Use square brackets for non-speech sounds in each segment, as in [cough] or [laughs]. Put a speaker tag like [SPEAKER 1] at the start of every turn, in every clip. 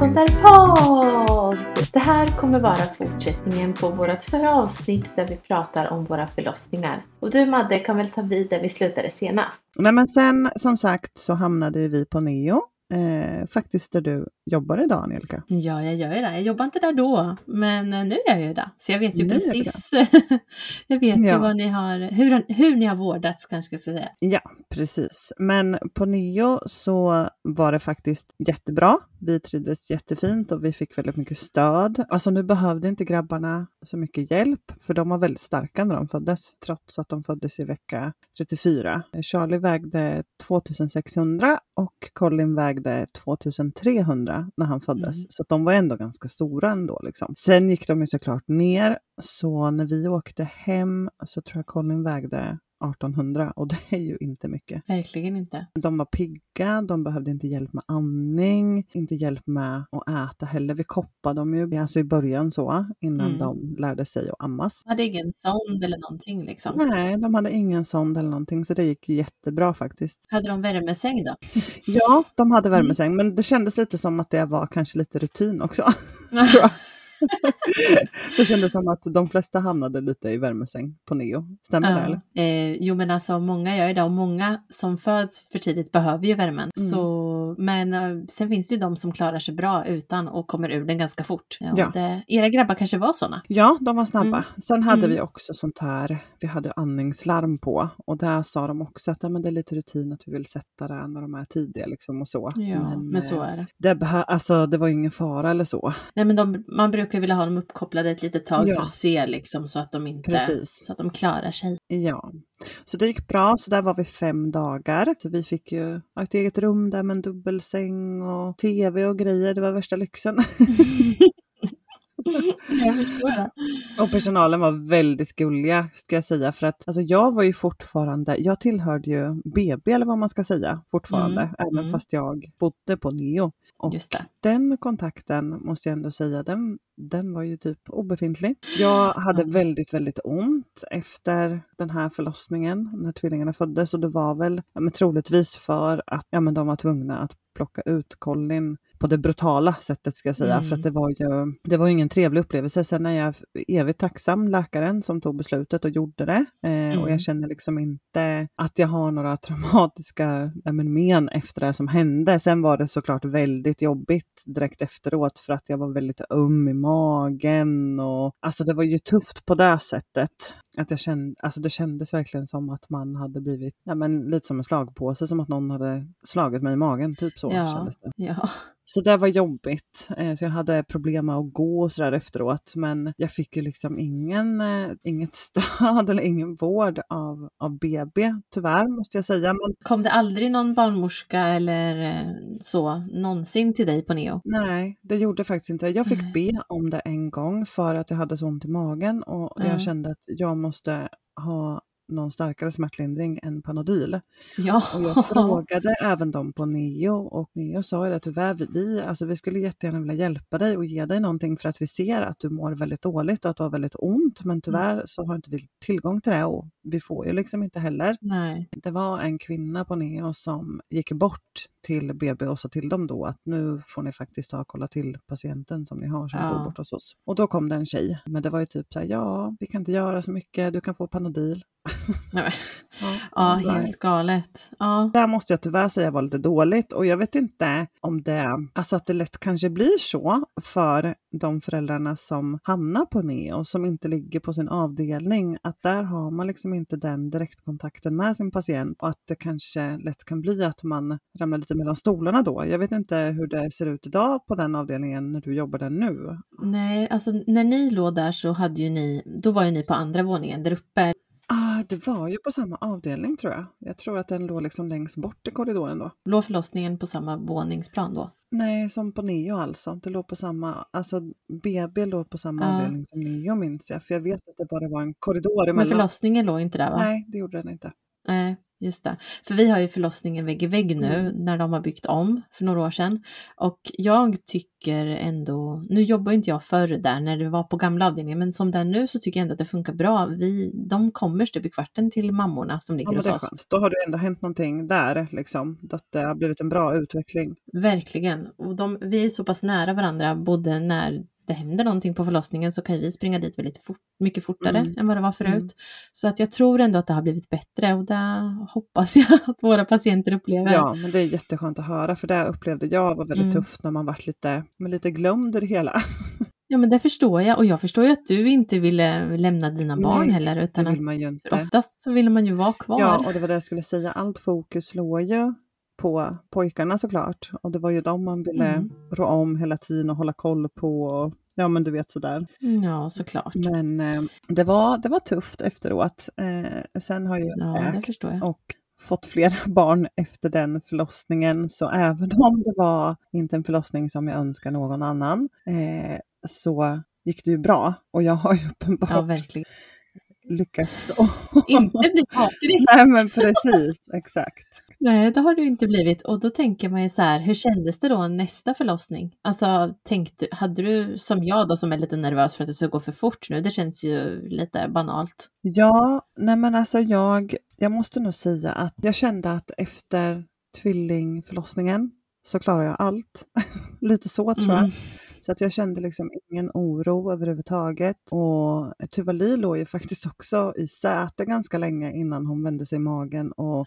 [SPEAKER 1] Avsnitt 12 av en sån där podd! Det här kommer vara fortsättningen på vårt förra avsnitt där vi pratar om våra förlossningar. Och du Madde kan väl ta vid där vi slutade senast?
[SPEAKER 2] Nej men sen som sagt så hamnade vi på Neo eh, faktiskt där du jobbar idag Angelica.
[SPEAKER 1] Ja, jag gör ju det. Jag jobbar inte där då, men eh, nu är jag ju där. Så jag vet ju
[SPEAKER 2] Nu
[SPEAKER 1] precis. [laughs] jag vet ju
[SPEAKER 2] Ja.
[SPEAKER 1] vad ni har, hur, hur ni har vårdats kanske jag ska säga.
[SPEAKER 2] Ja, precis. Men på Neo så var det faktiskt jättebra. Vi trivdes jättefint och vi fick väldigt mycket stöd. Alltså nu behövde inte grabbarna så mycket hjälp, för de var väldigt starka när de föddes, trots att de föddes i vecka 34. Charlie vägde 2600 och Colin vägde 2300 när han föddes.
[SPEAKER 1] Mm.
[SPEAKER 2] Så de var ändå ganska stora ändå. Liksom. Sen gick de ju såklart ner, så när vi åkte hem så tror jag Colin vägde 1800 och det är ju inte mycket.
[SPEAKER 1] Verkligen inte.
[SPEAKER 2] De var pigga, de behövde inte hjälp med andning, inte hjälp med att äta heller. Vi koppade dem ju alltså i början så, innan
[SPEAKER 1] Mm.
[SPEAKER 2] de lärde sig att ammas.
[SPEAKER 1] Hade ingen sond eller någonting liksom.
[SPEAKER 2] Nej, de hade ingen sond eller någonting så det gick jättebra faktiskt.
[SPEAKER 1] Hade de värmesäng då?
[SPEAKER 2] Ja, de hade
[SPEAKER 1] Mm.
[SPEAKER 2] värmesäng men det kändes lite som att det var kanske lite rutin också. [laughs] [laughs] det kändes som att de flesta hamnade lite i värmesäng på Neo. Stämmer det eller?
[SPEAKER 1] Eh, jo men alltså många gör ju det och många som föds för tidigt behöver ju värmen.
[SPEAKER 2] Mm.
[SPEAKER 1] Så, men eh, sen finns det ju de som klarar sig bra utan och kommer ur den ganska fort. Ja,
[SPEAKER 2] Ja.
[SPEAKER 1] Det, era grabbar kanske var sådana?
[SPEAKER 2] Ja, de var snabba.
[SPEAKER 1] Mm.
[SPEAKER 2] Sen hade
[SPEAKER 1] Mm.
[SPEAKER 2] vi också sånt här, vi hade andningslarm på och där sa de också att ja, men det är lite rutin att vi vill sätta det när de är tidiga liksom och så.
[SPEAKER 1] Ja, men, så
[SPEAKER 2] eh,
[SPEAKER 1] är det.
[SPEAKER 2] det, alltså, det var ingen fara eller så.
[SPEAKER 1] Nej men de, man brukar vilja ha dem uppkopplade ett litet tag
[SPEAKER 2] Ja.
[SPEAKER 1] för att se liksom så att de inte,
[SPEAKER 2] Precis.
[SPEAKER 1] så att de klarar sig.
[SPEAKER 2] Ja, så det gick bra. Så där var vi fem dagar. Så vi fick ju ett eget rum där med en dubbelsäng och tv och grejer. Det var värsta lyxen. [laughs] [laughs] [laughs]
[SPEAKER 1] Jag förstår det.
[SPEAKER 2] Och personalen var väldigt gulliga ska jag säga för att alltså jag var ju fortfarande, jag tillhörde ju BB eller vad man ska säga fortfarande,
[SPEAKER 1] Mm,
[SPEAKER 2] även
[SPEAKER 1] mm.
[SPEAKER 2] fast jag bodde på Neo. Och den kontakten måste jag ändå säga, den, den var ju typ obefintlig. Jag hade
[SPEAKER 1] Mm.
[SPEAKER 2] väldigt, väldigt ont efter den här förlossningen när tvillingarna föddes och det var väl ja, men troligtvis för att ja, men de var tvungna att plocka ut Colin på det brutala sättet ska jag säga.
[SPEAKER 1] Mm.
[SPEAKER 2] För att det var ju det var ingen trevlig upplevelse. Sen är jag evigt tacksam läkaren som tog beslutet och gjorde det. Eh, Och
[SPEAKER 1] Mm.
[SPEAKER 2] jag känner liksom inte att jag har några traumatiska ja, men men efter det som hände. Sen var det såklart väldigt jobbigt direkt efteråt för att jag var väldigt öm i magen. Och, alltså det var ju tufft på det sättet. Att jag kände, alltså det kändes verkligen som att man hade blivit ja, men lite som en slagpåse, som att någon hade slagit mig i magen. Typ så
[SPEAKER 1] Ja.
[SPEAKER 2] kändes det.
[SPEAKER 1] Ja.
[SPEAKER 2] Så det var jobbigt. Eh, Så jag hade problem med att gå och sådär efteråt. Men jag fick ju liksom ingen, eh, inget [laughs] stöd eller ingen vård av, av BB, tyvärr måste jag säga. Men
[SPEAKER 1] Kom det aldrig någon barnmorska eller eh, så någonsin till dig på Neo?
[SPEAKER 2] nej, det gjorde faktiskt inte. Jag fick be om det en gång för att jag hade så ont i magen och
[SPEAKER 1] Ja.
[SPEAKER 2] jag kände att jag måste ha någon starkare smärtlindring än Panodil.
[SPEAKER 1] Ja.
[SPEAKER 2] Och jag frågade även dem på Neo och Neo sa ju att tyvärr, vi- vi, alltså vi skulle jättegärna vilja hjälpa dig och ge dig någonting för att vi ser att du mår väldigt dåligt och att du har väldigt ont. Men tyvärr så har inte vi tillgång till det och vi får ju liksom inte heller.
[SPEAKER 1] Nej.
[SPEAKER 2] Det var en kvinna på Neo som gick bort till BB och sa till dem då att nu får ni faktiskt ta och kolla till patienten som ni har som
[SPEAKER 1] Ja.
[SPEAKER 2] bor bort hos oss. Och då kom det en tjej, men det var ju typ så här, ja, vi kan inte göra så mycket, du kan få Panodil. [laughs]
[SPEAKER 1] Nej,
[SPEAKER 2] Ja,
[SPEAKER 1] Ja, helt galet. Ja.
[SPEAKER 2] där måste jag tyvärr säga var lite dåligt och jag vet inte om det, alltså att det lätt kanske blir så för de föräldrarna som hamnar på NEO som inte ligger på sin avdelning, att där har man liksom inte den direktkontakten med sin patient och att det kanske lätt kan bli att man ramlar lite mellan stolarna då. Jag vet inte hur det ser ut idag på den avdelningen när du jobbar där nu.
[SPEAKER 1] Nej, alltså när ni låg där så hade ju ni, då var ju ni på andra våningen där uppe.
[SPEAKER 2] Det var ju på samma avdelning tror jag. Jag tror att den låg liksom längst bort i korridoren då.
[SPEAKER 1] Låg förlossningen på samma våningsplan då?
[SPEAKER 2] Nej, som på Neo alltså. Det låg på samma, alltså BB låg på samma
[SPEAKER 1] Ja.
[SPEAKER 2] avdelning som Neo minns jag. För jag vet att det bara var en korridor
[SPEAKER 1] Men
[SPEAKER 2] emellan.
[SPEAKER 1] förlossningen låg inte där va?
[SPEAKER 2] Nej, det gjorde den inte.
[SPEAKER 1] Nej. Just det. För vi har ju förlossningen vägg i vägg nu
[SPEAKER 2] Mm.
[SPEAKER 1] när de har byggt om för några år sedan. Och jag tycker ändå, nu jobbar ju inte jag förr där när det var på gamla avdelningen, men som det är nu så tycker jag ändå att det funkar bra. Vi, de kommer stup i kvarten till mammorna som
[SPEAKER 2] Ja,
[SPEAKER 1] ligger
[SPEAKER 2] men
[SPEAKER 1] hos oss.
[SPEAKER 2] skönt. Då har det ändå hänt någonting där, liksom. Att det har blivit en bra utveckling.
[SPEAKER 1] Verkligen. Och de, vi är så pass nära varandra, både när det händer någonting på förlossningen så kan vi springa dit väldigt fort, mycket fortare
[SPEAKER 2] Mm.
[SPEAKER 1] än vad det var förut.
[SPEAKER 2] Mm.
[SPEAKER 1] Så att jag tror ändå att det har blivit bättre och det hoppas jag [laughs] att våra patienter upplever.
[SPEAKER 2] Ja, men det är jätteskönt att höra, för det upplevde jag var väldigt
[SPEAKER 1] Mm.
[SPEAKER 2] tufft när man varit lite, men lite glömd i det hela. [laughs]
[SPEAKER 1] Ja men det förstår jag och jag förstår ju att du inte ville lämna dina barn
[SPEAKER 2] Nej,
[SPEAKER 1] heller
[SPEAKER 2] Det
[SPEAKER 1] utan att
[SPEAKER 2] vill man ju inte.
[SPEAKER 1] oftast så vill man ju vara kvar.
[SPEAKER 2] Ja, och det var det jag skulle säga. Allt fokus låg ju på pojkarna såklart. Och det var ju dem man ville
[SPEAKER 1] Mm.
[SPEAKER 2] rå om hela tiden och hålla koll på. Och, ja, men du vet sådär.
[SPEAKER 1] Ja, såklart.
[SPEAKER 2] Men eh, det, var, det var tufft efteråt. Eh, sen har jag
[SPEAKER 1] Ja,
[SPEAKER 2] ägt
[SPEAKER 1] jag.
[SPEAKER 2] och fått fler [laughs] barn efter den förlossningen. Så även om det var inte en förlossning som jag önskar någon annan eh, så gick det ju bra. Och jag har ju [laughs] uppenbart
[SPEAKER 1] Ja, verkligen.
[SPEAKER 2] lyckats.
[SPEAKER 1] Inte bli [laughs] patrik.
[SPEAKER 2] Nej men precis, exakt.
[SPEAKER 1] Nej, det har du inte blivit. Och då tänker man ju så här, hur kändes det då nästa förlossning? Alltså, tänkte, hade du som jag då som är lite nervös för att det ska gå för fort nu? Det känns ju lite banalt.
[SPEAKER 2] Ja, nej men alltså jag, jag måste nog säga att jag kände att efter tvillingförlossningen så klarar jag allt. [laughs] Lite så tror jag.
[SPEAKER 1] Mm.
[SPEAKER 2] Så att jag kände liksom ingen oro överhuvudtaget. Och Tuvali låg ju faktiskt också i säte ganska länge innan hon vände sig i magen. Och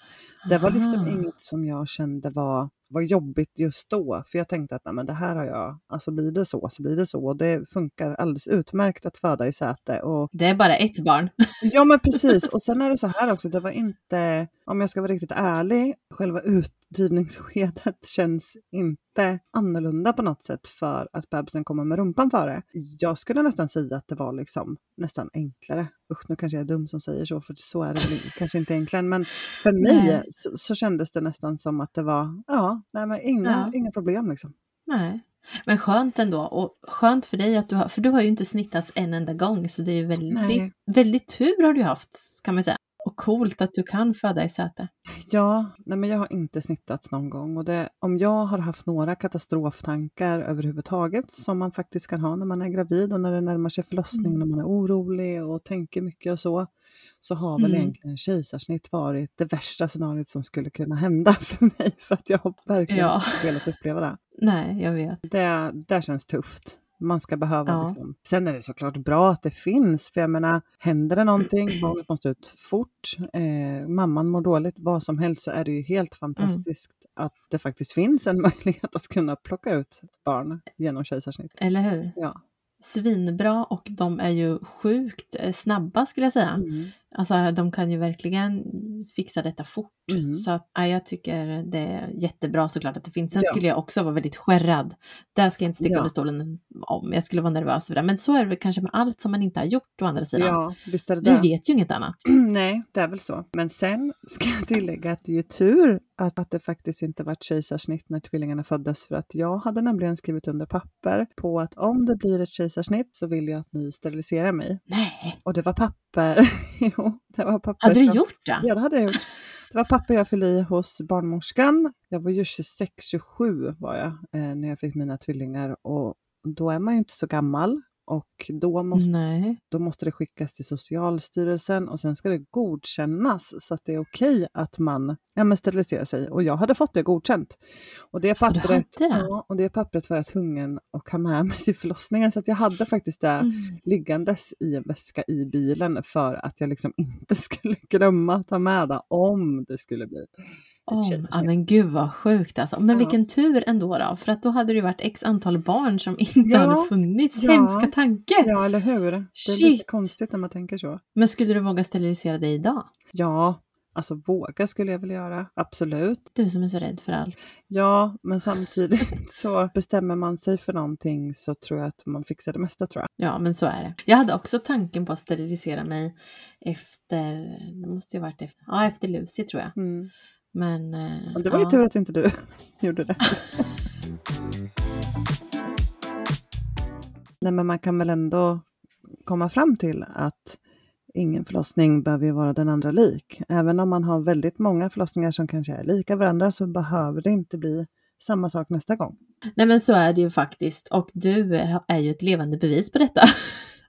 [SPEAKER 2] det var liksom
[SPEAKER 1] Aha.
[SPEAKER 2] inget som jag kände var, var jobbigt just då. För jag tänkte att nej, men det här har jag, alltså blir det så så blir det så. Och det funkar alldeles utmärkt att föda i säte. Och
[SPEAKER 1] Det är bara ett barn.
[SPEAKER 2] Ja men [laughs] precis och sen är det så här också, det var inte, om jag ska vara riktigt ärlig, själva utdrivningsskedet [laughs] känns inte annorlunda på något sätt för att bebisen kommer med rumpan före. Jag skulle nästan säga att det var liksom nästan enklare. Usch nu kanske jag är dum som säger så för så är det [laughs] kanske inte egentligen men för mig så, så kändes det nästan som att det var, ja, nej men inga,
[SPEAKER 1] Ja.
[SPEAKER 2] inga problem liksom.
[SPEAKER 1] Nej. Men skönt ändå och skönt för dig att du har, för du har ju inte snittats en enda gång så det är ju väldigt,
[SPEAKER 2] Nej.
[SPEAKER 1] väldigt tur har du haft kan man säga. Och coolt att du kan föda i säte.
[SPEAKER 2] Ja, nej men jag har inte snittats någon gång och det, om jag har haft några katastroftankar överhuvudtaget som man faktiskt kan ha när man är gravid och när det närmar sig förlossning,
[SPEAKER 1] Mm.
[SPEAKER 2] när man är orolig och tänker mycket och så, så har väl
[SPEAKER 1] Mm.
[SPEAKER 2] egentligen kejsarsnitt varit det värsta scenariot som skulle kunna hända [laughs] för mig för att jag har verkligen
[SPEAKER 1] Ja.
[SPEAKER 2] inte velat uppleva det.
[SPEAKER 1] Nej, jag vet.
[SPEAKER 2] Det, det känns tufft. Man ska behöva
[SPEAKER 1] Ja.
[SPEAKER 2] liksom. Sen är det såklart bra att det finns, för jag menar, händer det någonting, barnet måste ut fort, eh, mamman mår dåligt, vad som helst, så är det ju helt fantastiskt att det faktiskt finns en [laughs] möjlighet att kunna plocka ut barn genom kejsarsnitt.
[SPEAKER 1] Eller hur?
[SPEAKER 2] Ja.
[SPEAKER 1] Svinbra och de är ju sjukt eh, snabba skulle jag säga.
[SPEAKER 2] Mm.
[SPEAKER 1] Alltså de kan ju verkligen fixa detta fort.
[SPEAKER 2] Mm.
[SPEAKER 1] Så att, ja, jag tycker det är jättebra såklart att det finns. Sen
[SPEAKER 2] Ja.
[SPEAKER 1] skulle jag också vara väldigt skärrad. Där ska jag inte sticka
[SPEAKER 2] Ja.
[SPEAKER 1] under stolen om. Jag skulle vara nervös för det. Men så är det kanske med allt som man inte har gjort å andra sidan.
[SPEAKER 2] ja, visst är det
[SPEAKER 1] Vi
[SPEAKER 2] det.
[SPEAKER 1] vet ju inget annat. [clears throat]
[SPEAKER 2] Nej, det är väl så. Men sen ska jag tillägga att det är ju tur att, att det faktiskt inte varit kejsarsnitt när tvillingarna föddes. För att jag hade nämligen skrivit under papper på att om det blir ett kejsarsnitt så vill jag att ni steriliserar mig.
[SPEAKER 1] Nej,
[SPEAKER 2] Och det var papper. [laughs] jo, [laughs] det var papper.
[SPEAKER 1] hade du
[SPEAKER 2] som-
[SPEAKER 1] gjort det?
[SPEAKER 2] Ja, det hade jag gjort. Det var papper jag fyllde i hos barnmorskan. Jag var ju 26-27 var jag eh, när jag fick mina tvillingar och då är man ju inte så gammal. Och då måste,
[SPEAKER 1] Nej.
[SPEAKER 2] då måste det skickas till Socialstyrelsen och sen ska det godkännas så att det är okej att man ja, men steriliserar sig. Och jag hade fått det godkänt. Och det pappret,
[SPEAKER 1] det?
[SPEAKER 2] ja, och det pappret var jag tvungen att ha med mig till förlossningen så att jag hade faktiskt det
[SPEAKER 1] Mm.
[SPEAKER 2] liggandes i en väska i bilen för att jag liksom inte [laughs] skulle glömma att ta med det om det skulle bli kejsarsnitt.
[SPEAKER 1] ja men gud vad sjukt alltså. Men
[SPEAKER 2] Ja.
[SPEAKER 1] vilken tur ändå då. För att då hade det ju varit x antal barn som inte
[SPEAKER 2] Ja,
[SPEAKER 1] hade funnits.
[SPEAKER 2] ja.
[SPEAKER 1] Hemska tanke!
[SPEAKER 2] Ja, eller hur? Det är
[SPEAKER 1] Shit.
[SPEAKER 2] lite konstigt när man tänker så.
[SPEAKER 1] Men skulle du våga sterilisera dig idag?
[SPEAKER 2] Ja, alltså våga skulle jag väl göra, absolut.
[SPEAKER 1] Du som är så rädd för allt.
[SPEAKER 2] Ja, men samtidigt [laughs] så bestämmer man sig för någonting så tror jag att man fixar det mesta tror jag.
[SPEAKER 1] Ja, men så är det. Jag hade också tanken på att sterilisera mig efter, det måste ju varit efter, ja efter Lucy tror jag.
[SPEAKER 2] Mm.
[SPEAKER 1] Men... eh,
[SPEAKER 2] det var
[SPEAKER 1] ja.
[SPEAKER 2] ju tur att inte du [laughs] gjorde det. [laughs] Nej, men man kan väl ändå komma fram till att ingen förlossning behöver vara den andra lik. Även om man har väldigt många förlossningar som kanske är lika varandra så behöver det inte bli samma sak nästa gång.
[SPEAKER 1] Nej men så är det ju faktiskt och du är ju ett levande bevis på detta. [laughs]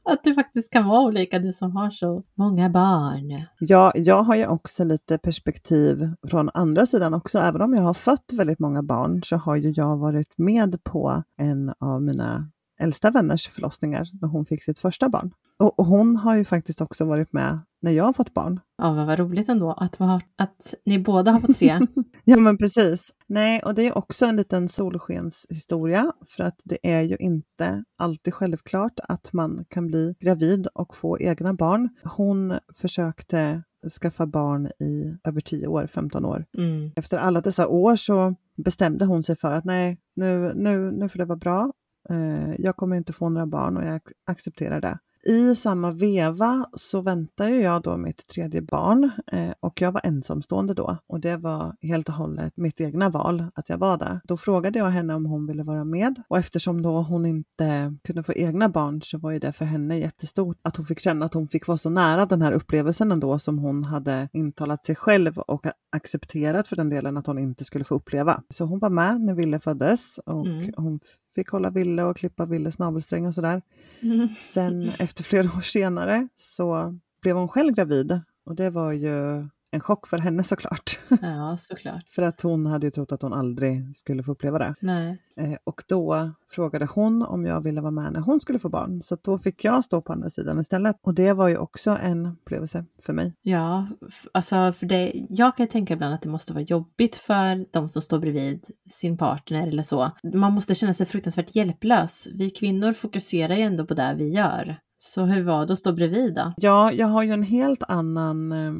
[SPEAKER 1] Att det faktiskt kan vara olika, du som har så många barn.
[SPEAKER 2] Ja, jag har ju också lite perspektiv från andra sidan också. Även om jag har fött väldigt många barn så har ju jag varit med på en av mina äldsta vänners förlossningar när hon fick sitt första barn. Och, och hon har ju faktiskt också varit med när jag har fått barn.
[SPEAKER 1] Ja, men vad roligt ändå att, att ni båda har fått se. [laughs]
[SPEAKER 2] ja, men precis. Nej, och det är också en liten solskenshistoria, för att det är ju inte alltid självklart att man kan bli gravid och få egna barn. Hon försökte skaffa barn i över 10 år, 15 år. Mm. Efter alla dessa år så bestämde hon sig för att nej, nu, nu, nu får det vara bra. Eh, jag kommer inte få några barn och jag accepterar det i samma veva så väntar jag då mitt tredje barn eh, och jag var ensamstående då och det var helt och hållet mitt egna val att jag var där. Då frågade jag henne om hon ville vara med och eftersom då hon inte kunde få egna barn så var ju det för henne jättestort att hon fick känna att hon fick vara så nära den här upplevelsen ändå som hon hade intalat sig själv och accepterat för den delen att hon inte skulle få uppleva. Så hon var med när Ville föddes och mm. hon fick hålla Ville och klippa Villes navelsträng och sådär. Mm. Sen efter flera år senare så blev hon själv gravid och det var ju en chock för henne såklart.
[SPEAKER 1] Ja, såklart. [laughs]
[SPEAKER 2] för att hon hade ju trott att hon aldrig skulle få uppleva det.
[SPEAKER 1] Nej.
[SPEAKER 2] Eh, och då frågade hon om jag ville vara med när hon skulle få barn. Så då fick jag stå på andra sidan istället. Och det var ju också en upplevelse för mig.
[SPEAKER 1] Ja, alltså för det, jag kan tänka ibland att det måste vara jobbigt för de som står bredvid sin partner eller så. Man måste känna sig fruktansvärt hjälplös. Vi kvinnor fokuserar ju ändå på det vi gör. Så hur var det att stå bredvid då?
[SPEAKER 2] Ja, jag har ju en helt annan eh,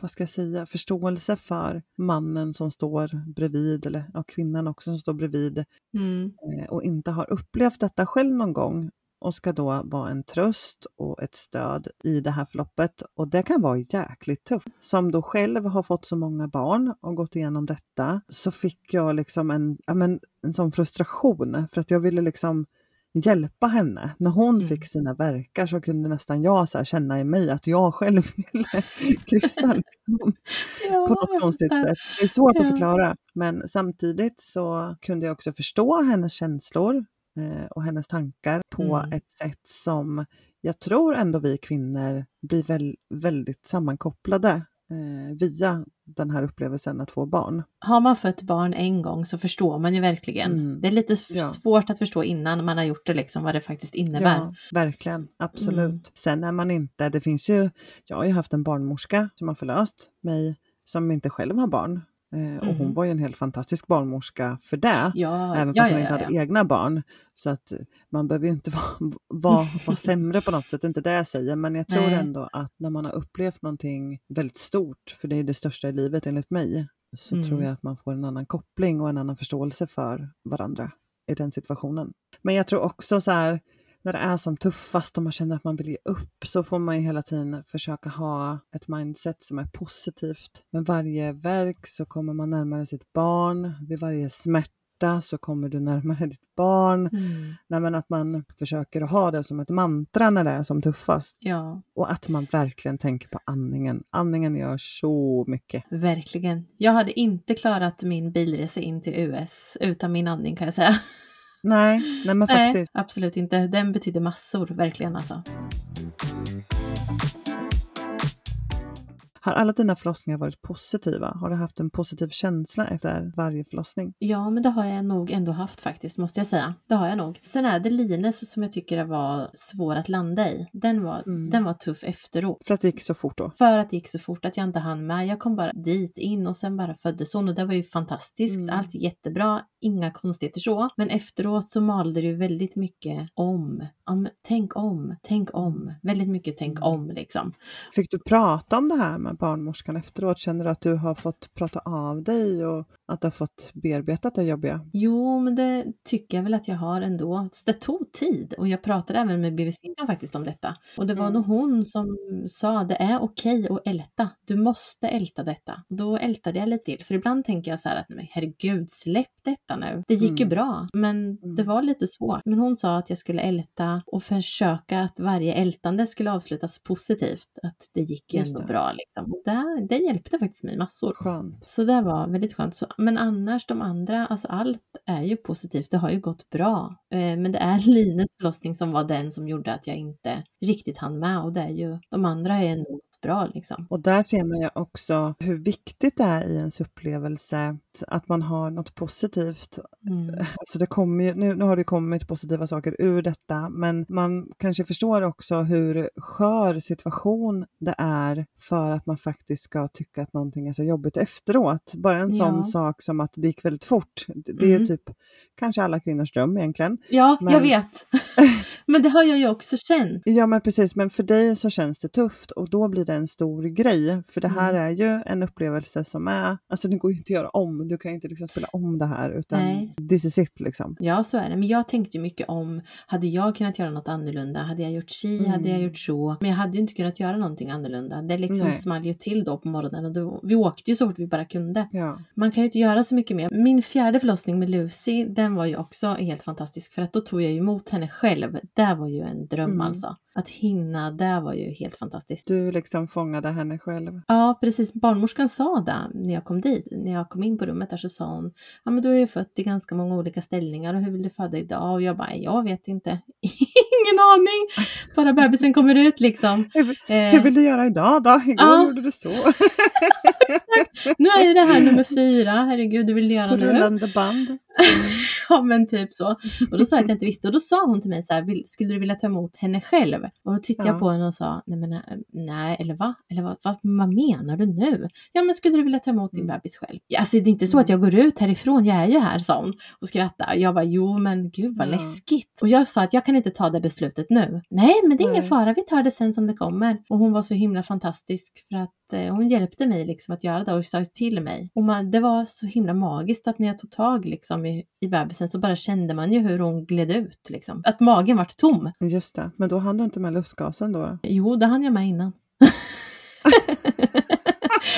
[SPEAKER 2] vad ska jag säga, förståelse för mannen som står bredvid, eller ja, kvinnan också som står bredvid mm. Eh, och inte har upplevt detta själv någon gång och ska då vara en tröst och ett stöd i det här förloppet. Och det kan vara jäkligt tufft. Som då själv har fått så många barn och gått igenom detta så fick jag liksom en, ja, men, en sån frustration för att jag ville liksom hjälpa henne. När hon mm. fick sina verkar så kunde nästan jag så känna i mig att jag själv [laughs] ville krysta liksom, [laughs] ja, på något konstigt sätt. Det är svårt ja. att förklara men samtidigt så kunde jag också förstå hennes känslor eh, och hennes tankar på mm. ett sätt som jag tror ändå vi kvinnor blir väl, väldigt sammankopplade eh, via den här upplevelsen att få barn.
[SPEAKER 1] Har man fött barn en gång så förstår man ju verkligen. Mm. Det är lite ja. svårt att förstå innan man har gjort det, liksom vad det faktiskt innebär. Ja,
[SPEAKER 2] verkligen, absolut. Mm. Sen är man inte, det finns ju, jag har ju haft en barnmorska som har förlöst mig som inte själv har barn. Mm. Och hon mm. var ju en helt fantastisk barnmorska för det,
[SPEAKER 1] ja,
[SPEAKER 2] även fast ja, hon inte hade egna barn. Så att man behöver ju inte [laughs] vara, vara, vara [laughs] sämre på något sätt, det är inte det jag säger, men jag tror Nej. ändå att när man har upplevt någonting väldigt stort, för det är det största i livet enligt mig, så mm. tror jag att man får en annan koppling och en annan förståelse för varandra i den situationen. Men jag tror också så här, när det är som tuffast och man känner att man vill ge upp så får man ju hela tiden försöka ha ett mindset som är positivt. Med varje verk så kommer man närmare sitt barn. Vid varje smärta så kommer du närmare [laughs] ditt barn. Mm. Nej, men att man försöker ha det som ett mantra när det är som tuffast.
[SPEAKER 1] Ja.
[SPEAKER 2] Och att man verkligen tänker på andningen. Andningen gör så mycket.
[SPEAKER 1] Verkligen. Jag hade inte klarat min bilresa in till US utan min andning kan jag säga. [laughs]
[SPEAKER 2] Nej, nej men faktiskt. Nej,
[SPEAKER 1] absolut inte. Den betyder massor, verkligen alltså.
[SPEAKER 2] Har alla dina förlossningar varit positiva? Har du haft en positiv känsla efter varje förlossning?
[SPEAKER 1] Ja, men det har jag nog ändå haft faktiskt, måste jag säga. Det har jag nog. Sen är det Lines som jag tycker var svår att landa i. Den var, mm. den var tuff efteråt.
[SPEAKER 2] För att det gick så fort då?
[SPEAKER 1] För att det gick så fort att jag inte hann med. Jag kom bara dit in och sen bara föddes hon och det var ju fantastiskt. Mm. Allt jättebra, inga konstigheter så. Men efteråt så malde det ju väldigt mycket om. om tänk om, tänk om. Väldigt mycket tänk mm. om liksom.
[SPEAKER 2] Fick du prata om det här med barnmorskan efteråt? Känner du att du har fått prata av dig och att du har fått bearbetat det jobbiga?
[SPEAKER 1] Jo, men det tycker jag väl att jag har ändå. Så det tog tid och jag pratade även med BVC faktiskt om detta. Och det var
[SPEAKER 2] Mm.
[SPEAKER 1] nog hon som sa det är okej att älta. Du måste älta detta. Då ältade jag lite till. För ibland tänker jag så här att men herregud, släpp detta nu. Det gick ju
[SPEAKER 2] Mm.
[SPEAKER 1] bra, men
[SPEAKER 2] Mm.
[SPEAKER 1] det var lite svårt. Men hon sa att jag skulle älta och försöka att varje ältande skulle avslutas positivt. Att det gick ju ändå bra liksom. Och det, det hjälpte faktiskt mig massor.
[SPEAKER 2] Skönt.
[SPEAKER 1] Så det var väldigt skönt. Så, men annars de andra, alltså allt är ju positivt. Det har ju gått bra. Eh, men det är [laughs] Lines förlossning som var den som gjorde att jag inte riktigt hann med och det är ju, de andra är ändå gått bra liksom.
[SPEAKER 2] Och där ser man ju också hur viktigt det är i ens upplevelse att man har något positivt.
[SPEAKER 1] Mm.
[SPEAKER 2] Alltså det kommer ju, nu, nu har det kommit positiva saker ur detta, men man kanske förstår också hur skör situation det är för att man faktiskt ska tycka att någonting är så jobbigt efteråt. Bara en sån
[SPEAKER 1] Ja.
[SPEAKER 2] sak som att det gick väldigt fort. Det det är
[SPEAKER 1] Mm.
[SPEAKER 2] typ kanske alla kvinnors dröm egentligen.
[SPEAKER 1] Ja, jag
[SPEAKER 2] Men-
[SPEAKER 1] vet. [laughs] men det har jag ju också känt.
[SPEAKER 2] Ja men precis, men för dig så känns det tufft och då blir det en stor grej. För det här
[SPEAKER 1] Mm.
[SPEAKER 2] är ju en upplevelse som är, alltså det går ju inte att göra om, du kan ju inte liksom spela om det här utan
[SPEAKER 1] Nej.
[SPEAKER 2] this is it liksom.
[SPEAKER 1] Ja, så är det. Men jag tänkte ju mycket om, hade jag kunnat göra något annorlunda? Hade jag gjort si? Hade jag
[SPEAKER 2] Mm.
[SPEAKER 1] gjort så? Men jag hade ju inte kunnat göra någonting annorlunda. Det liksom
[SPEAKER 2] Nej.
[SPEAKER 1] small ju till då på morgonen och då, vi åkte ju så fort vi bara kunde.
[SPEAKER 2] Ja.
[SPEAKER 1] Man kan ju inte göra så mycket mer. Min fjärde förlossning med Lucy, den var ju också helt fantastisk för att då tog jag ju emot henne själv. Det var ju en dröm
[SPEAKER 2] Mm.
[SPEAKER 1] alltså. Att hinna, det var ju helt fantastiskt.
[SPEAKER 2] Du liksom fångade henne själv.
[SPEAKER 1] Ja, precis. Barnmorskan sa det när jag kom dit. När jag kom in på rummet där så sa hon, ja men du har ju fött i ganska många olika ställningar och hur vill du föda idag? Och jag bara, jag vet inte. [laughs] Ingen aning. Bara bebisen kommer ut liksom. [laughs]
[SPEAKER 2] Hur,
[SPEAKER 1] Eh,
[SPEAKER 2] hur vill du göra idag då? Igår
[SPEAKER 1] ja.
[SPEAKER 2] gjorde du så. [laughs]
[SPEAKER 1] nu är det här nummer fyra, herregud, du vill göra
[SPEAKER 2] På
[SPEAKER 1] nu.
[SPEAKER 2] rullande band. [laughs]
[SPEAKER 1] Ja men typ så. Och då sa jag att jag inte visste och då sa hon till mig så här, skulle du vilja ta emot henne själv? Och då tittade
[SPEAKER 2] Ja.
[SPEAKER 1] jag på henne och sa, nej men äh, nej, eller va? Eller vad, vad, vad menar du nu? Ja men skulle du vilja ta emot din
[SPEAKER 2] Mm.
[SPEAKER 1] bebis själv? Alltså det är inte så att jag går ut härifrån, jag är ju här sa hon och skrattade. Jag bara, jo men gud vad
[SPEAKER 2] Ja.
[SPEAKER 1] läskigt. Och jag sa att jag kan inte ta det beslutet nu. Nej men det är ingen fara, vi tar det sen som det kommer. Och hon var så himla fantastisk för att eh, hon hjälpte mig liksom att göra det och sa till mig. Och man, det var så himla magiskt att när jag tog tag liksom i, i bebisen så bara kände man ju hur hon gled ut liksom. Att magen vart tom.
[SPEAKER 2] Just det, men då hann du inte med lustgasen då?
[SPEAKER 1] Jo, det hann jag med innan. [laughs]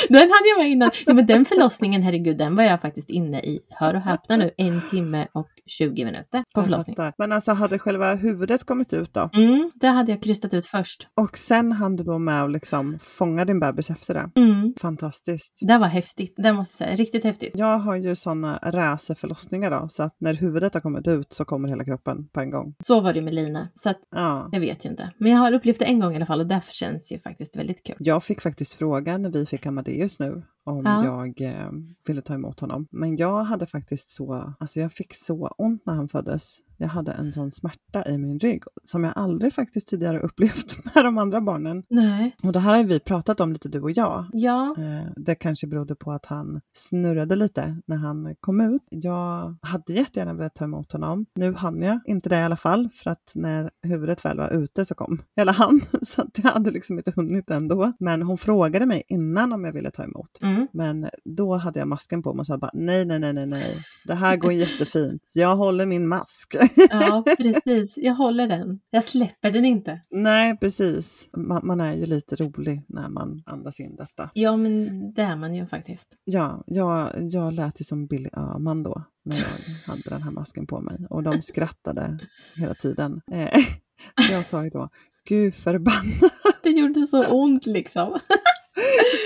[SPEAKER 1] den hann jag med innan. Ja, men den förlossningen, herregud, den var jag faktiskt inne i, hör och häpna nu, en timme och 20 minuter på förlossningen.
[SPEAKER 2] Men alltså hade själva huvudet kommit ut då?
[SPEAKER 1] Mm, det hade jag krystat ut först.
[SPEAKER 2] Och sen hann du då med att liksom fånga din bebis efter det?
[SPEAKER 1] Mm,
[SPEAKER 2] Fantastiskt.
[SPEAKER 1] det var häftigt, det måste jag säga. Riktigt häftigt.
[SPEAKER 2] Jag har ju sådana racerförlossningar då, så att när huvudet har kommit ut så kommer hela kroppen på en gång.
[SPEAKER 1] Så var det med Lina, så att
[SPEAKER 2] Ja.
[SPEAKER 1] jag vet ju inte. Men jag har upplevt det en gång i alla fall och därför känns ju faktiskt väldigt kul.
[SPEAKER 2] Jag fick faktiskt frågan när vi fick just nu? Om
[SPEAKER 1] Ja.
[SPEAKER 2] jag eh, ville ta emot honom. Men jag hade faktiskt så, alltså jag fick så ont när han föddes. Jag hade en sån smärta i min rygg som jag aldrig faktiskt tidigare [laughs] upplevt med de andra barnen.
[SPEAKER 1] Nej.
[SPEAKER 2] Och det här har vi pratat om lite du och jag.
[SPEAKER 1] Ja.
[SPEAKER 2] Eh, Det kanske berodde på att han snurrade lite när han kom ut. Jag hade jättegärna velat ta emot honom. Nu hann jag inte det i alla fall för att när huvudet väl var ute så kom [laughs] hela han. Så att jag hade liksom inte hunnit ändå. Men hon frågade mig innan om jag ville ta emot.
[SPEAKER 1] Mm.
[SPEAKER 2] Men då hade jag masken på mig och sa bara nej, nej, nej, nej, nej. Det här går jättefint. Jag håller min mask. [laughs]
[SPEAKER 1] Ja, precis. Jag håller den. Jag släpper den inte.
[SPEAKER 2] nej, precis. Man, man är ju lite rolig när man andas in detta.
[SPEAKER 1] Ja, men det är man ju faktiskt.
[SPEAKER 2] Ja, jag, jag lät ju som Billy Öhman då när jag [laughs] hade den här masken på mig och de skrattade hela tiden. Eh, [laughs] jag sa ju då, gud förbannat,
[SPEAKER 1] Det gjorde så ont liksom.